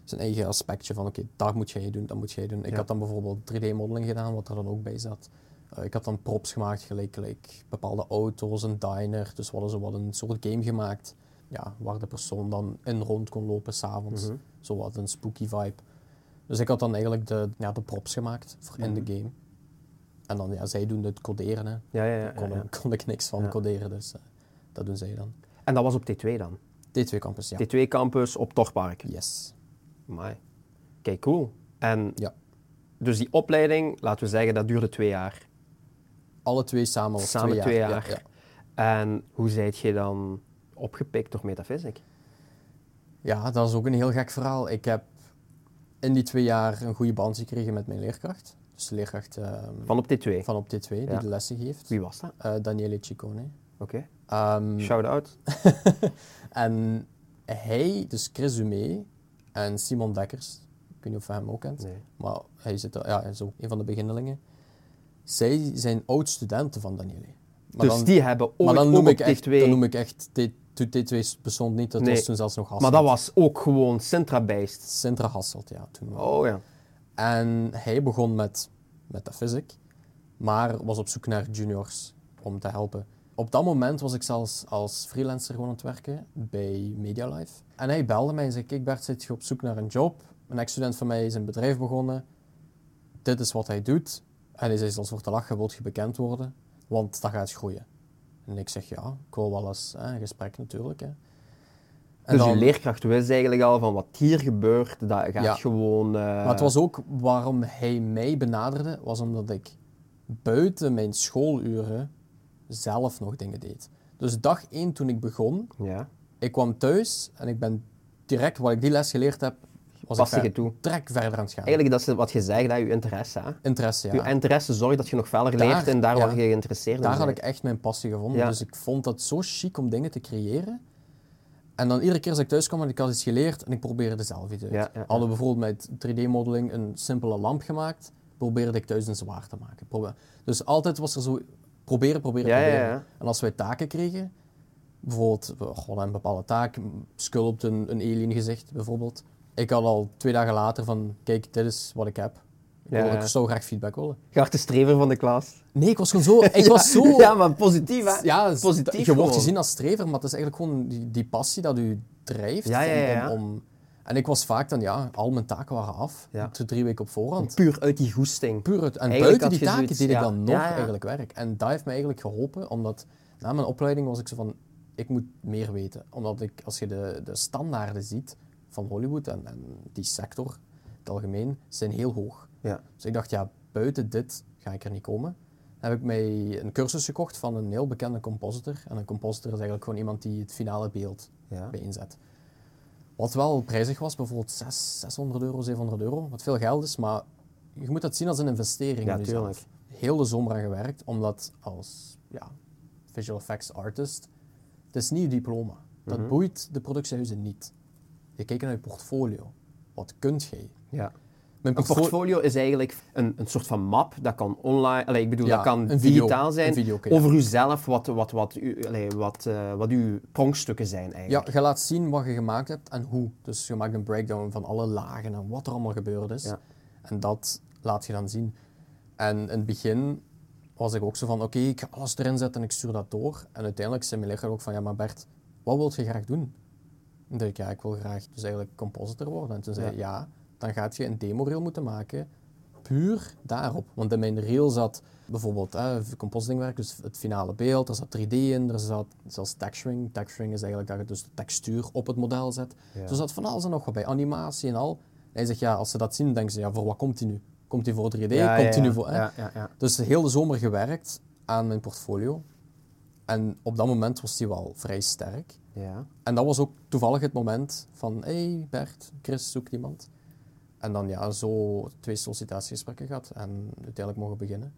zijn eigen aspectje van, oké, dat moet jij doen, dat moet jij doen. Ik Ja. had dan bijvoorbeeld 3D-modeling gedaan, wat er dan ook bij zat. Eh, ik had dan props gemaakt, gelijk, gelijk bepaalde auto's, een diner. Dus we hadden zo wat een soort game gemaakt, ja, waar de persoon dan in rond kon lopen s'avonds. Mhm. Zo wat een spooky vibe. Dus ik had dan eigenlijk de, ja, de props gemaakt voor in Mhm. de game. En dan, ja, zij doen het coderen, hè. Ja, ja, ja, Daar kon, ja, ja. kon ik niks van coderen, dus eh, dat doen zij dan. En dat was op T2 dan? D2 Campus, ja. T2 campus op Torpark. Yes. Amai. Kijk, cool. En Ja. dus die opleiding, laten we zeggen, dat duurde twee jaar. Alle twee samen Samen twee, twee jaar. jaar. Ja, ja. En hoe zijt je dan opgepikt door metafysic? Ja, dat is ook een heel gek verhaal. Ik heb in die twee jaar een goede band gekregen met mijn leerkracht. Dus de leerkracht ehm, Van op T2? van op T2, die de lessen geeft. Wie was dat? Eh, Daniele Ciccone. Oké. Ehm, Shout-out. en hij, dus Chris Dumé en Simon Dekkers, ik weet niet of je hem ook kent, Nee. maar hij, zit er, ja, hij is ook een van de beginnelingen. Zij zijn oud-studenten van Daniele. Maar dus dan- die hebben maar dan ook noem, ik echt, T2... dan noem ik echt, T- toen T2 bestond niet, dat Nee. was toen zelfs nog Hasselt. Maar dat was ook gewoon Sintra-based. Sintra Hasselt, ja. Toen. Oh ja. En hij begon met metaphysic, maar was op zoek naar juniors om te helpen. Op dat moment was ik zelfs als freelancer gewoon aan het werken bij Medialife. En hij belde mij en zei, kijk Bert, zit je op zoek naar een job? Een ex-student van mij is een bedrijf begonnen. Dit is wat hij doet. En hij zei zelfs voor te lachen, wilt je bekend worden? Want dat gaat groeien. En ik zeg, ja, ik wil wel eens hè, een gesprek natuurlijk. Hè. En Dus je dan- leerkracht wist eigenlijk al van wat hier gebeurt, dat gaat Ja. gewoon... eh, Maar het was ook waarom hij mij benaderde, was omdat ik buiten mijn schooluren zelf nog dingen deed. Dus dag één toen ik begon, Ja. ik kwam thuis en ik ben direct wat ik die les geleerd heb, was Pas ik je ver- toe. direct verder aan het gaan. Eigenlijk dat is wat je zegt, hè, je interesse. Hè? Interesse, ja. Je interesse zorgt dat je nog verder Daar- leert en daar ja. waar je geïnteresseerd in Daar had ik echt mijn passie gevonden. Ja. Dus ik vond dat zo chic om dingen te creëren. En dan iedere keer als ik thuis kwam en ik had iets geleerd en ik probeerde zelf iets uit. Ja. Hadden we bijvoorbeeld met 3D-modeling een simpele lamp gemaakt, probeerde ik thuis een zwaar te maken. Dus altijd was er zo proberen, proberen, Ja, proberen. ja. En als wij taken kregen, bijvoorbeeld een bepaalde taak, sculpt een, een alien gezicht bijvoorbeeld. Ik had al twee dagen later van, kijk, dit is wat ik heb. Ik, Ja, ja. ik zou graag feedback willen. Je de strever van de klas. Nee, ik was gewoon zo... Ik Ja, was zo... Ja, maar positief hè? Ja, positief je wordt gezien als strever, maar het is eigenlijk gewoon die, die passie dat u drijft. Om- en ik was vaak dan, ja, al mijn taken waren af. Ja. Tot drie weken op voorhand. Puur uit die goesting. Puur uit. En Eigenlijk buiten die taken zoiets, deed ik dan nog eigenlijk werk. En dat heeft me eigenlijk geholpen, omdat na mijn opleiding was ik zo van, ik moet meer weten. Omdat ik, als je de, de standaarden ziet van Hollywood en, en die sector, in het algemeen, zijn heel hoog. Ja. Dus ik dacht, ja, buiten dit ga ik er niet komen. Dan heb ik mij een cursus gekocht van een heel bekende compositor. En een compositor is eigenlijk gewoon iemand die het finale beeld Ja. bijeenzet. Wat wel prijzig was, bijvoorbeeld 6, 600 euro, 700 euro, wat veel geld is, maar je moet dat zien als een investering Ja, in jezelf. tuurlijk. Heel de zomer aan gewerkt, omdat als ja, visual effects artist, het is niet je diploma. Dat Mhm. boeit de productiehuizen niet. Je kijkt naar je portfolio. Wat kunt jij? Ja. Mijn Een portfo- portfolio is eigenlijk een, een soort van map, dat kan online, allee, ik bedoel, Ja, dat kan video, digitaal zijn, video, ja. over uzelf, wat, wat, wat, u, allee, wat, eh, wat uw pronkstukken zijn Ja, eigenlijk. je laat zien wat je gemaakt hebt en hoe. Dus je maakt een breakdown van alle lagen en wat er allemaal gebeurd is. Ja. En dat laat je dan zien. En in het begin was ik ook zo van, oké, ik ga alles erin zetten en ik stuur dat door. En uiteindelijk zei mijn leraar ook van, ja, maar Bert, wat wil je graag doen? En toen zei ik, ja, ik wil graag dus eigenlijk compositor worden. En toen zei hij, ja, dan gaat je een demo-reel moeten maken, puur daarop. Want in mijn reel zat bijvoorbeeld eh, compositingwerk, dus het finale beeld, er zat 3D in, er zat zelfs texturing. Texturing is eigenlijk dat je dus de textuur op het model zet. Ja. Dus er zat van alles en nog wat bij, animatie en al. En hij zegt, ja, als ze dat zien, denken ze, ja, voor wat komt hij nu? Komt hij voor 3D? Ja, komt ja, hij nu voor... ja. Dus de hele zomer gewerkt aan mijn portfolio. En op dat moment was die wel vrij sterk. ja. En dat was ook toevallig het moment van, hey Bert, Chris zoekt iemand. En dan ja, zo twee sollicitatiegesprekken gehad en uiteindelijk mogen beginnen.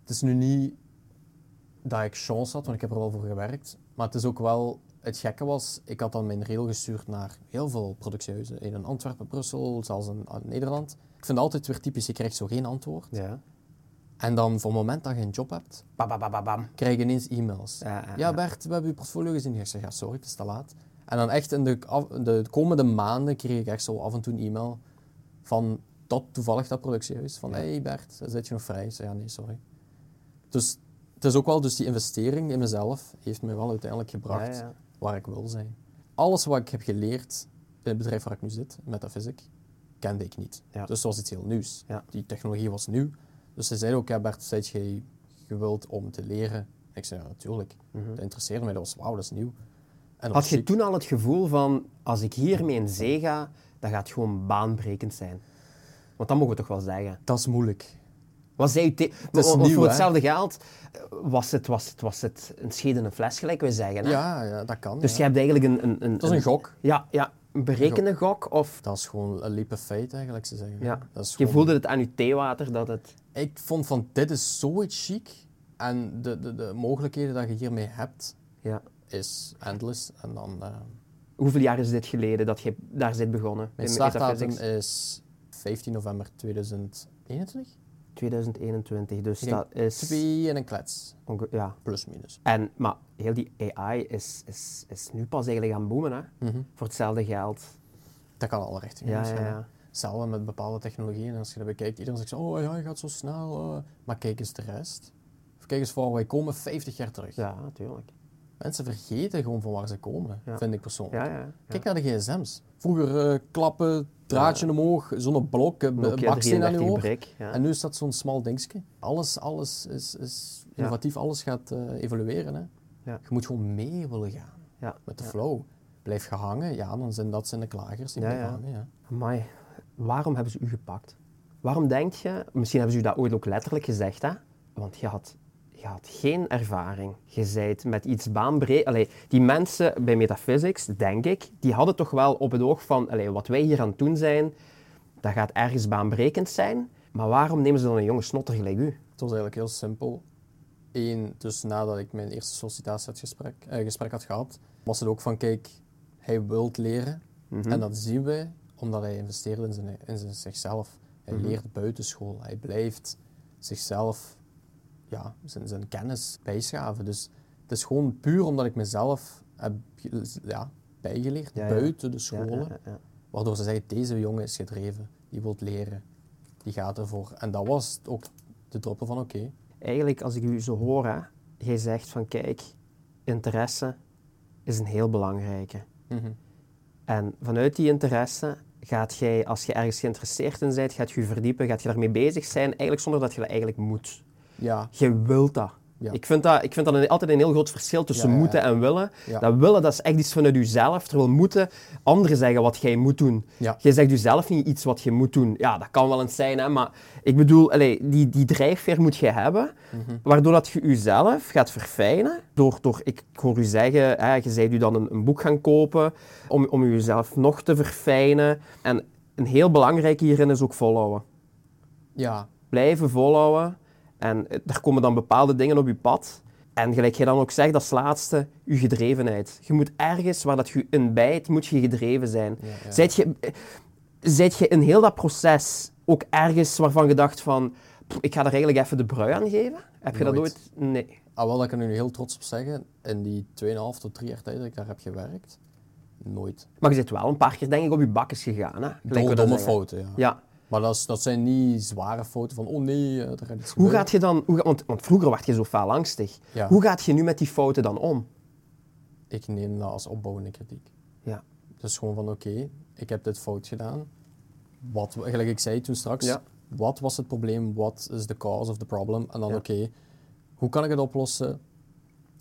Het is nu niet dat ik chance had, want ik heb er wel voor gewerkt. Maar het is ook wel, het gekke was, ik had dan mijn reel gestuurd naar heel veel productiehuizen. In Antwerpen, Brussel, zelfs in, in Nederland. Ik vind het altijd weer typisch, je krijgt zo geen antwoord. ja. En dan voor het moment dat je een job hebt, Bam, bam, bam, bam, bam. krijg je ineens e-mails. Ja, ja. Bert, we hebben je portfolio gezien. Ik zeg, ja, sorry, het is te laat. En dan echt in de, de komende maanden kreeg ik echt zo af en toe een e-mail van dat toevallig dat productiehuis. Van, hey Bert, zit je nog vrij? Ik zeg, ja, nee, sorry. Dus het is ook wel, dus die investering in mezelf heeft me wel uiteindelijk gebracht Ja, ja. waar ik wil zijn. Alles wat ik heb geleerd in het bedrijf waar ik nu zit, Metaphysic, kende ik niet. Ja. Dus het was iets heel nieuws. Die technologie was nieuw. Dus ze zeiden ook, ja Bert, zijt jij gewild om te leren? Ik zei, ja, natuurlijk. Dat interesseerde mij. Dat was, wauw, dat is nieuw. En dat Had je toen al het gevoel van, als ik hiermee in zee ga, dat gaat gewoon baanbrekend zijn? Want dat mogen we toch wel zeggen. Dat is moeilijk. Was zij is want nieuw, voor hetzelfde geld eh, was het, was, het, was het een scheden een fles, gelijk we zeggen. Hè? Ja, ja, dat kan. Dus ja. je hebt eigenlijk een... een, een Dat is een gok. Ja, ja, een berekende gok. Of Dat is gewoon een of faith eigenlijk, ze zeggen. ja. Dat is je gewoon- voelde het aan je theewater dat het... Ik vond van, dit is zoiets chic. En de, de, de mogelijkheden dat je hiermee hebt, Ja. is endless. En dan... eh, Hoeveel jaar is dit geleden dat je daar zit begonnen? mijn startdatum is 15 november 2021. 2021, dus dat is... Twee en een klets. Ja. Plus minus. En, maar heel die AI is, is, is nu pas eigenlijk aan boomen, hè? Mhm. Voor hetzelfde geld. Dat kan alle richtingen Ja, gaan. ja, ja. Hetzelfde met bepaalde technologieën. Als je dat bekijkt, iedereen zegt zo, oh ja, je gaat zo snel. eh." Maar kijk eens de rest. Of kijk eens voor wij komen 50 jaar terug. Ja, natuurlijk. Mensen vergeten gewoon van waar ze komen, Ja. vind ik persoonlijk. Ja, ja. Kijk naar de gsm's. Vroeger eh, klappen, draadje omhoog, zo'n blok, een Nokia baksteen aan je 33 oor. brik. Ja. En nu is dat zo'n smal dingetje. Alles, alles is, is innovatief, alles gaat eh, evolueren. Hè. Je moet gewoon mee willen gaan met de flow. Blijf je hangen, ja, dan zijn dat zijn de klagers die blijven ja. hangen. Ja. Amai, waarom hebben ze u gepakt? Waarom denk je, misschien hebben ze u dat ooit ook letterlijk gezegd, hè? Want je had, je had geen ervaring. Je zijt met iets baanbreed. Allee, die mensen bij Metaphysics, denk ik, die hadden toch wel op het oog van, allee, wat wij hier aan het doen zijn, dat gaat ergens baanbrekend zijn. Maar waarom nemen ze dan een jonge snotter gelijk u? Het was eigenlijk heel simpel. Eén, dus nadat ik mijn eerste sollicitatiegesprek eh, gesprek had gehad, was het ook van, kijk, hij wil leren. Mhm. En dat zien we omdat hij investeert in, zijn, in zijn, zichzelf. Hij Mhm. leert buitenschool. Hij blijft zichzelf, ja, zijn, zijn kennis bijschaven. Dus het is gewoon puur omdat ik mezelf heb ja, bijgeleerd, Ja, buiten de scholen. Waardoor ze zeggen, deze jongen is gedreven, die wil leren, die gaat ervoor. En dat was ook de droppen van, oké, Eigenlijk, als ik u zo hoor, hè, jij zegt van, kijk, interesse is een heel belangrijke. mhm, En vanuit die interesse gaat jij, als je ergens geïnteresseerd in bent, gaat je je verdiepen, gaat je daarmee bezig zijn, eigenlijk zonder dat je dat eigenlijk moet. Ja, Je wilt dat. Ja. Ik vind dat, ik vind dat een- altijd een heel groot verschil tussen Ja, moeten en willen. Dat willen, dat is echt iets vanuit jezelf, terwijl moeten anderen zeggen wat jij moet doen. Jij zegt jezelf niet iets wat je moet doen. Ja, dat kan wel eens zijn, hè, maar ik bedoel, allee, die, die drijfveer moet je hebben, Mhm. waardoor dat je jezelf gaat verfijnen. Door, door ik hoor u zeggen, hè, je zei u dan een, een boek gaan kopen, om, om jezelf nog te verfijnen. En een heel belangrijk hierin is ook volhouden ja, blijven volhouden. En eh, er komen dan bepaalde dingen op je pad. En gelijk jij dan ook zegt, het laatste, je gedrevenheid. Je moet ergens waar dat je in bijt, moet je gedreven zijn. Ja, ja. Zijt je, eh, zijt je in heel dat proces ook ergens waarvan je dacht van, "Pff, ik ga er eigenlijk even de brui aan geven? Heb je dat Nooit. ooit? Nee. Ah, wel, dat kan ik nu heel trots op zeggen. In die 2,5 tot 3 jaar tijd dat ik daar heb gewerkt, nooit. Maar je zit wel een paar keer denk ik op je bakkes gegaan. Hè? Domme, fouten, ja. Ja. Maar dat, is, dat zijn niet zware fouten van, oh nee, eh, gaat iets Hoe gaat je dan, hoe, want, want vroeger werd je zo faal angstig. Ja. Hoe gaat je nu met die fouten dan om? Ik neem dat als opbouwende kritiek. Ja. Dus gewoon van, oké, ik heb dit fout gedaan. Wat, gelijk ik zei toen straks, Ja. wat was het probleem, wat is de cause of the problem, en dan Ja. oké, hoe kan ik het oplossen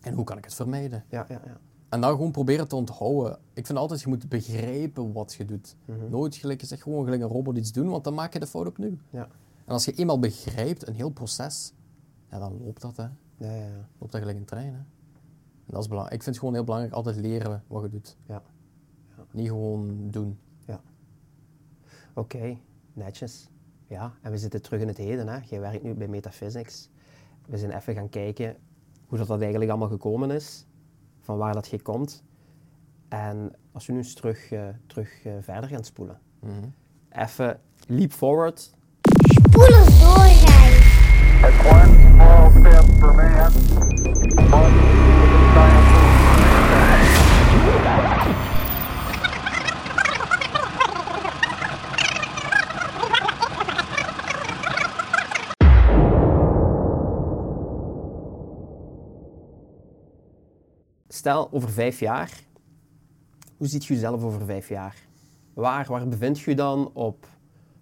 en hoe kan ik het vermijden? Ja, ja, ja. En dan gewoon proberen te onthouden. Ik vind altijd, je moet begrijpen wat je doet. Mhm. Nooit gelijk gewoon gelijk een robot iets doen, want dan maak je de fout opnieuw. Ja, En als je eenmaal begrijpt, een heel proces, ja, dan loopt dat, hè. ja, ja. ja. Loopt dat gelijk een trein, hè. En dat is belangrijk. Ik vind het gewoon heel belangrijk altijd leren wat je doet. ja. Niet gewoon doen. Oké, netjes. Ja, en we zitten terug in het heden. Hè. Jij werkt nu bij Metaphysics. We zijn even gaan kijken hoe dat, dat eigenlijk allemaal gekomen is. Van waar dat je komt. En als we nu eens terug, eh, terug eh, verder gaan spoelen. Mhm. Even leap forward. Spoelen doorrijden. It's one small step for man, one giant Stel, over vijf jaar. Hoe ziet je jezelf over vijf jaar? Waar, waar bevind je je dan op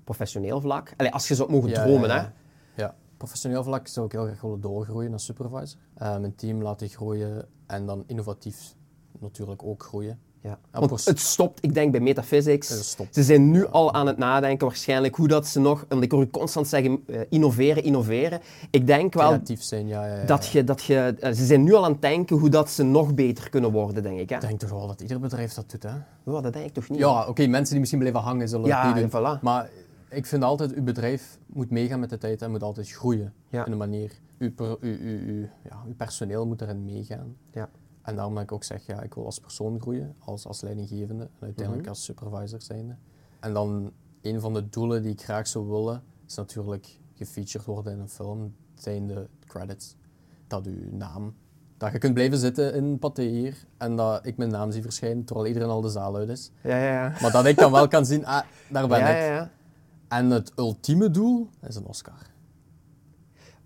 professioneel vlak? Allee, als je zou mogen Ja, dromen, ja, hè? ja. Ja, professioneel vlak zou ik heel graag willen doorgroeien als supervisor. Eh, mijn team laten groeien en dan innovatief natuurlijk ook groeien. Ja. Want het stopt, ik denk bij Metaphysics. Ze zijn nu al aan het nadenken waarschijnlijk hoe dat ze nog, en ik hoor constant zeggen, eh, innoveren, innoveren. Ik denk wel Creatief zijn, ja. ja, ja, dat je, dat je, eh, ze zijn nu al aan het denken hoe dat ze nog beter kunnen worden, denk ik. Hè? Ik denk toch wel dat ieder bedrijf dat doet, hè? Oh, dat denk ik toch niet? Ja, oké, mensen die misschien blijven hangen zullen Ja, het niet doen. voilà. Maar ik vind altijd, uw bedrijf moet meegaan met de tijd en moet altijd groeien. In een manier. Uw, per- uw, uw, uw, ja, uw personeel moet erin meegaan. Ja. En daarom dat ik ook zeg, ja, ik wil als persoon groeien, als, als leidinggevende en uiteindelijk Mhm. als supervisor zijnde. En dan een van de doelen die ik graag zou willen, is natuurlijk gefeatured worden in een film, zijn de credits. Dat uw naam, dat je kunt blijven zitten in Pathé hier en dat ik mijn naam zie verschijnen terwijl iedereen al de zaal uit is. Ja, ja, ja. Maar dat ik dan wel kan zien, ah, daar ben ja, ik. ja, ja. En het ultieme doel is een Oscar.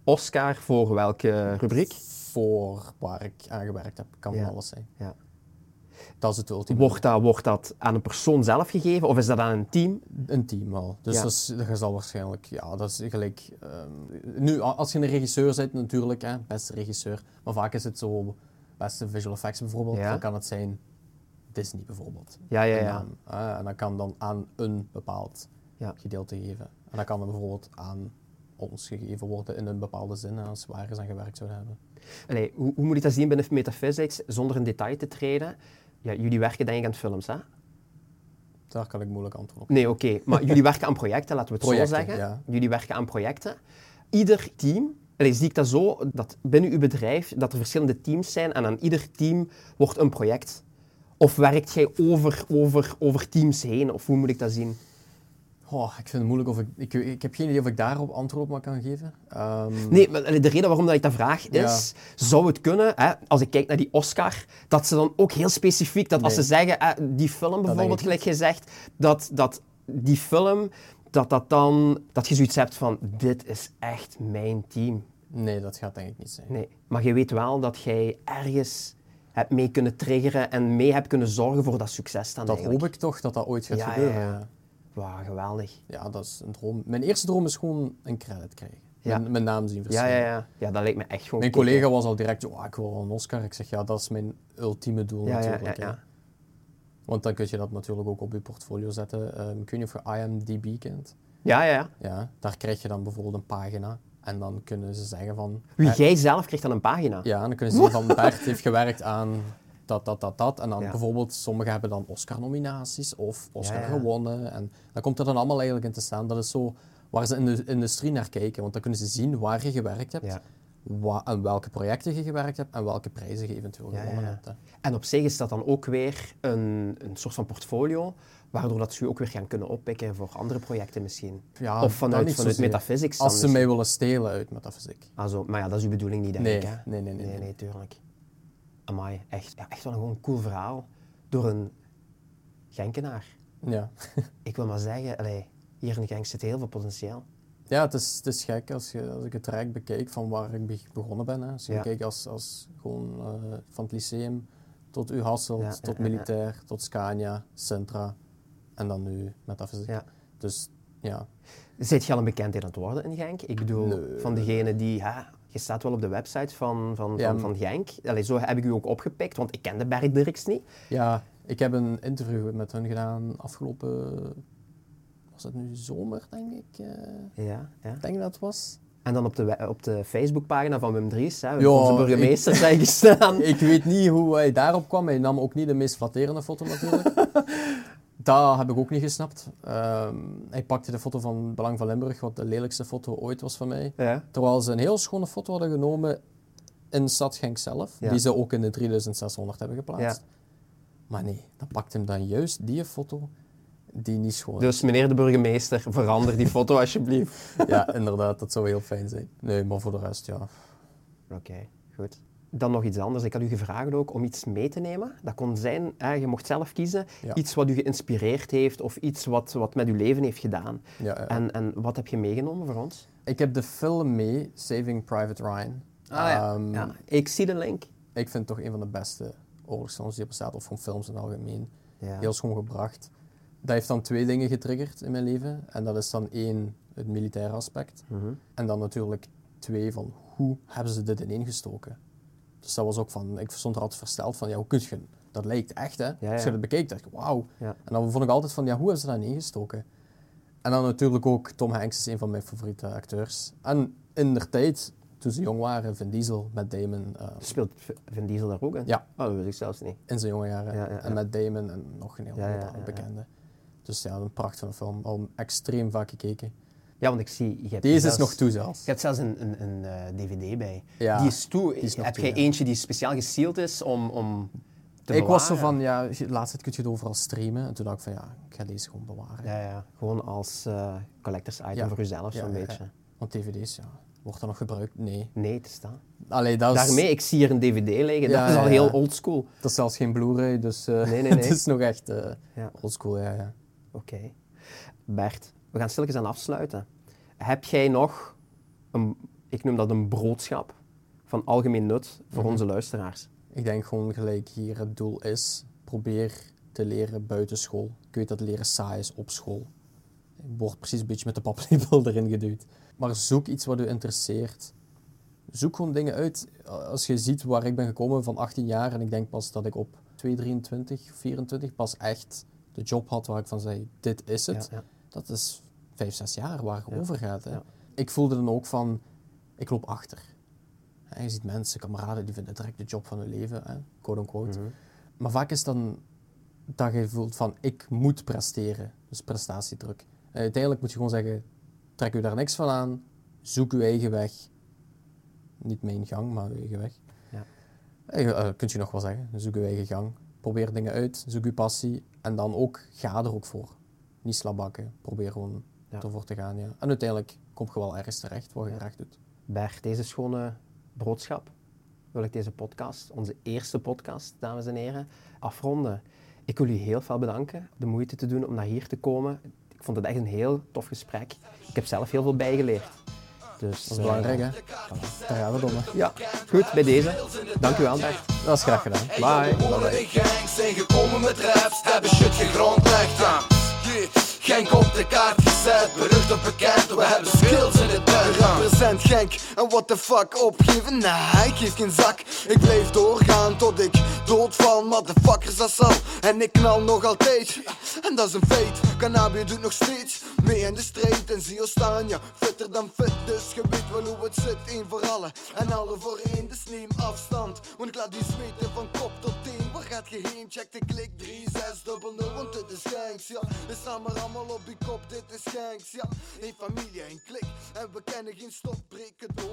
Oscar voor welke rubriek? Voor waar ik aan gewerkt heb. Kan Ja. alles zijn. Ja. Dat is het ultieme Wordt dat, wordt dat aan een persoon zelf gegeven of is dat aan een team? Een team wel. Dus Ja. dat, is, dat zal waarschijnlijk, ja, dat is gelijk. ehm, nu, als je een regisseur bent, natuurlijk, hè, beste regisseur. Maar vaak is het zo, beste visual effects bijvoorbeeld. Ja. Dan kan het zijn Disney bijvoorbeeld. Ja, ja, ja. en dat kan dan aan een bepaald Ja. gedeelte geven. En dat kan dan bijvoorbeeld aan ons gegeven worden in een bepaalde zin, als we ergens aan gewerkt zouden hebben. Allee, hoe, hoe moet ik dat zien binnen Metaphysics zonder in detail te treden? Ja, jullie werken denk ik aan films, hè? Daar kan ik moeilijk antwoord op. Nee, oké. Maar jullie werken aan projecten, laten we het Projecten, zo zeggen. ja. Jullie werken aan projecten. Ieder team, allee, zie ik dat zo, dat binnen uw bedrijf dat er verschillende teams zijn en aan ieder team wordt een project. Of werkt jij over, over, over teams heen? Of hoe moet ik dat zien? Oh, ik vind het moeilijk of ik, ik... Ik heb geen idee of ik daarop antwoord op kan geven. Ehm, Nee, maar de reden waarom dat ik dat vraag is, zou het kunnen, hè, als ik kijk naar die Oscar, dat ze dan ook heel specifiek, dat als ze zeggen, die film bijvoorbeeld, gelijk gezegd, dat, dat die film, dat dat dan, dat je zoiets hebt van, dit is echt mijn team. Nee, dat gaat denk ik niet zijn. Nee, maar je weet wel dat jij ergens hebt mee kunnen triggeren en mee hebt kunnen zorgen voor dat succes dan Dat eigenlijk. hoop ik toch, dat dat ooit gaat ja, gebeuren. ja. Ja, Wauw, geweldig. Ja, dat is een droom. Mijn eerste droom is gewoon een credit krijgen. Ja. Mijn, mijn naam zien Ja, verschijnen. ja, ja. Ja, dat lijkt me echt gewoon Mijn kicken. collega was al direct, oh, ik wil een Oscar. Ik zeg, ja, dat is mijn ultieme doel Ja, ja, natuurlijk. ja, ja. Want dan kun je dat natuurlijk ook op je portfolio zetten. Ik weet niet of je IMDb kent. Ja, ja, ja. Ja, daar krijg je dan bijvoorbeeld een pagina. En dan kunnen ze zeggen van... Wie, jij zelf krijgt dan een pagina? Ja, en dan kunnen ze zien van Bert heeft gewerkt aan dat, dat, dat, dat. En dan Ja. bijvoorbeeld, sommigen hebben dan Oscar-nominaties of Oscar Ja, ja. gewonnen. En dan komt er dan allemaal eigenlijk in te staan. Dat is zo waar ze in de industrie naar kijken. Want dan kunnen ze zien waar je gewerkt hebt, wa- aan welke projecten je gewerkt hebt en welke prijzen je eventueel gewonnen hebt. hè. En op zich is dat dan ook weer een, een soort van portfolio, waardoor dat ze je ook weer gaan kunnen oppikken voor andere projecten misschien. Ja, of vanuit, vanuit metaphysics Als ze mij willen stelen uit metafysiek. Also, maar ja, dat is uw bedoeling niet, denk Nee, ik. Hè? nee, nee, nee, nee, nee. tuurlijk. Amai, echt, ja, echt wel een gewoon cool verhaal. Door een Genkenaar. Ja. Ik wil maar zeggen, allee, hier in Genk zit heel veel potentieel. Ja, het is, het is gek als, je, als ik het traject bekijk van waar ik be- begonnen ben. Hè. Als je Ja. bekijkt als, als gewoon eh, van het lyceum tot U Hasselt, Ja, tot militair, tot Scania, Centra en dan nu metafysiek. Ja. Dus Ja. Zit je al een bekendheid aan het worden in Genk? Ik bedoel, Nee. van degene die... Hè, je staat wel op de website van, van, Ja, van, van Genk. Allee, zo heb ik u ook opgepikt, want ik kende Bert Dirks niet. ja, ik heb een interview met hun gedaan afgelopen... Was het nu zomer, denk ik? eh, Ja, ja. ik denk dat het was. En dan op de, op de Facebookpagina van Wim Dries, hè, Ja, onze burgemeester, zijn gestaan. Ik weet niet hoe hij daarop kwam. Hij nam ook niet de meest flatterende foto natuurlijk. dat heb ik ook niet gesnapt. Ehm, hij pakte de foto van Belang van Limburg, wat de lelijkste foto ooit was van mij. Ja. Terwijl ze een heel schone foto hadden genomen in Stad Genk zelf, Ja. die ze ook in de 3600 hebben geplaatst. Ja. Maar nee, dan pakt hem dan juist die foto die niet schoon is. Dus meneer de burgemeester, verander die foto alsjeblieft. Ja, inderdaad, dat zou heel fijn zijn. Nee, maar voor de rest, ja. Oké, goed. Dan nog iets anders. Ik had u gevraagd ook om iets mee te nemen. Dat kon zijn, hè, je mocht zelf kiezen, Ja. iets wat u geïnspireerd heeft of iets wat, wat met uw leven heeft gedaan. ja, ja. En, en wat heb je meegenomen voor ons? Ik heb de film mee, Saving Private Ryan. Ehm, ja. Ik zie de link. Ik vind het toch een van de beste oorlogsfilms die er bestaat, of van films in het algemeen. Heel schoon gebracht. Dat heeft dan twee dingen getriggerd in mijn leven. En dat is dan één, het militaire aspect. Mhm. En dan natuurlijk twee, van hoe hebben ze dit ineengestoken? Dus dat was ook van, ik stond er altijd versteld van, ja, hoe kun je, dat lijkt echt hè. ja. Als je het bekeek, dacht ik, wauw. En dan vond ik altijd van, ja, hoe hebben ze dat ineengestoken? En dan natuurlijk ook, Tom Hanks is een van mijn favoriete acteurs. En in der tijd, toen ze jong waren, Vin Diesel met Damon, eh, Speelt Vin Diesel daar ook in? Ja. Oh, dat wist ik zelfs niet. in zijn jonge jaren. Ja, ja, ja. En met Damon en nog een heel aantal ja. bekende. Dus ja, een prachtige film. Al extreem vaak gekeken. Ja, want ik zie... Je hebt Deze zelfs, is nog toe zelfs. Je hebt zelfs een, een, een eh, dvd bij. Ja, die is toe. die is heb toe, ja. eentje die speciaal gesealed is om, om te Ik was zo van, ja, je- laatst kun je het overal streamen. En toen dacht ik van, ja, ik ga deze gewoon bewaren. Ja, ja. Gewoon als eh, collectors item Ja. voor jezelf, zo'n beetje. Want dvd's, ja, wordt dat nog gebruikt? Nee. Nee, het staat. Allee, dat is, Daarmee, ik zie hier een dvd liggen. Dat is al heel oldschool. dat is zelfs geen Blu-ray, dus eh, Nee, nee, nee. het is nog echt eh oldschool, ja, ja. Oké. Bert, we gaan stilletjes aan afsluiten. Heb jij nog, een, ik noem dat een broodschap, van algemeen nut voor Mhm. onze luisteraars? Ik denk gewoon gelijk hier het doel is, probeer te leren buiten school. Ik weet dat leren saai is op school. Ik word precies een beetje met de paplepel erin geduwd. Maar zoek iets wat u interesseert. Zoek gewoon dingen uit. Als je ziet waar ik ben gekomen van 18 jaar en ik denk pas dat ik op 2, 23, 24 pas echt de job had waar ik van zei, dit is het. Ja, ja. Dat is 5, 6 jaar waar je over gaat. Hè. Ja. Ik voelde dan ook van, ik loop achter. Hè, Je ziet mensen, kameraden, die vinden direct de job van hun leven, hè, quote-unquote. Mhm. Maar vaak is dan dat je voelt van, ik moet presteren. Dus prestatiedruk. En uiteindelijk moet je gewoon zeggen, trek u daar niks van aan, zoek uw eigen weg. Niet mijn gang, maar uw eigen weg. Ja. Eh, eh, kunt je nog wel zeggen, zoek uw eigen gang. Probeer dingen uit, zoek uw passie. En dan ook, ga er ook voor. Niet slabakken, probeer gewoon Ja. ervoor te gaan. Ja. En uiteindelijk kom je wel ergens terecht waar je graag doet. Bert, deze schone boodschap wil ik deze podcast, onze eerste podcast, dames en heren, afronden. Ik wil u heel veel bedanken, de moeite te doen om naar hier te komen. Ik vond het echt een heel tof gesprek. Ik heb zelf heel veel bijgeleerd. Dus, Dat is belangrijk, hè? Daar gaan we. Ja, goed, bij deze. Dank u wel, Bert. Dat is graag gedaan. Bye. In Genk op de kaart gezet, berucht en bekend, we hebben skills in het bed. Represent Genk en what the fuck opgeven? Nah, ik geef geen zak. Ik blijf doorgaan tot ik doodval. Motherfuckers dat en ik knal nog altijd. En dat is een feit. Cannabis doet nog steeds mee in de strijd. En zie je staan, ja, fitter dan fit. Dus je weet wel hoe het zit, één voor allen. En alle voor één, dus neem afstand. Want ik laat die zweten van kop tot teen. Waar gaat je heen? Check de klik 3600, want dit is Genks, ja. We staan maar allemaal op die kop, dit is Genks, ja. Een familie, een klik. En we kennen geen stop, breek het door.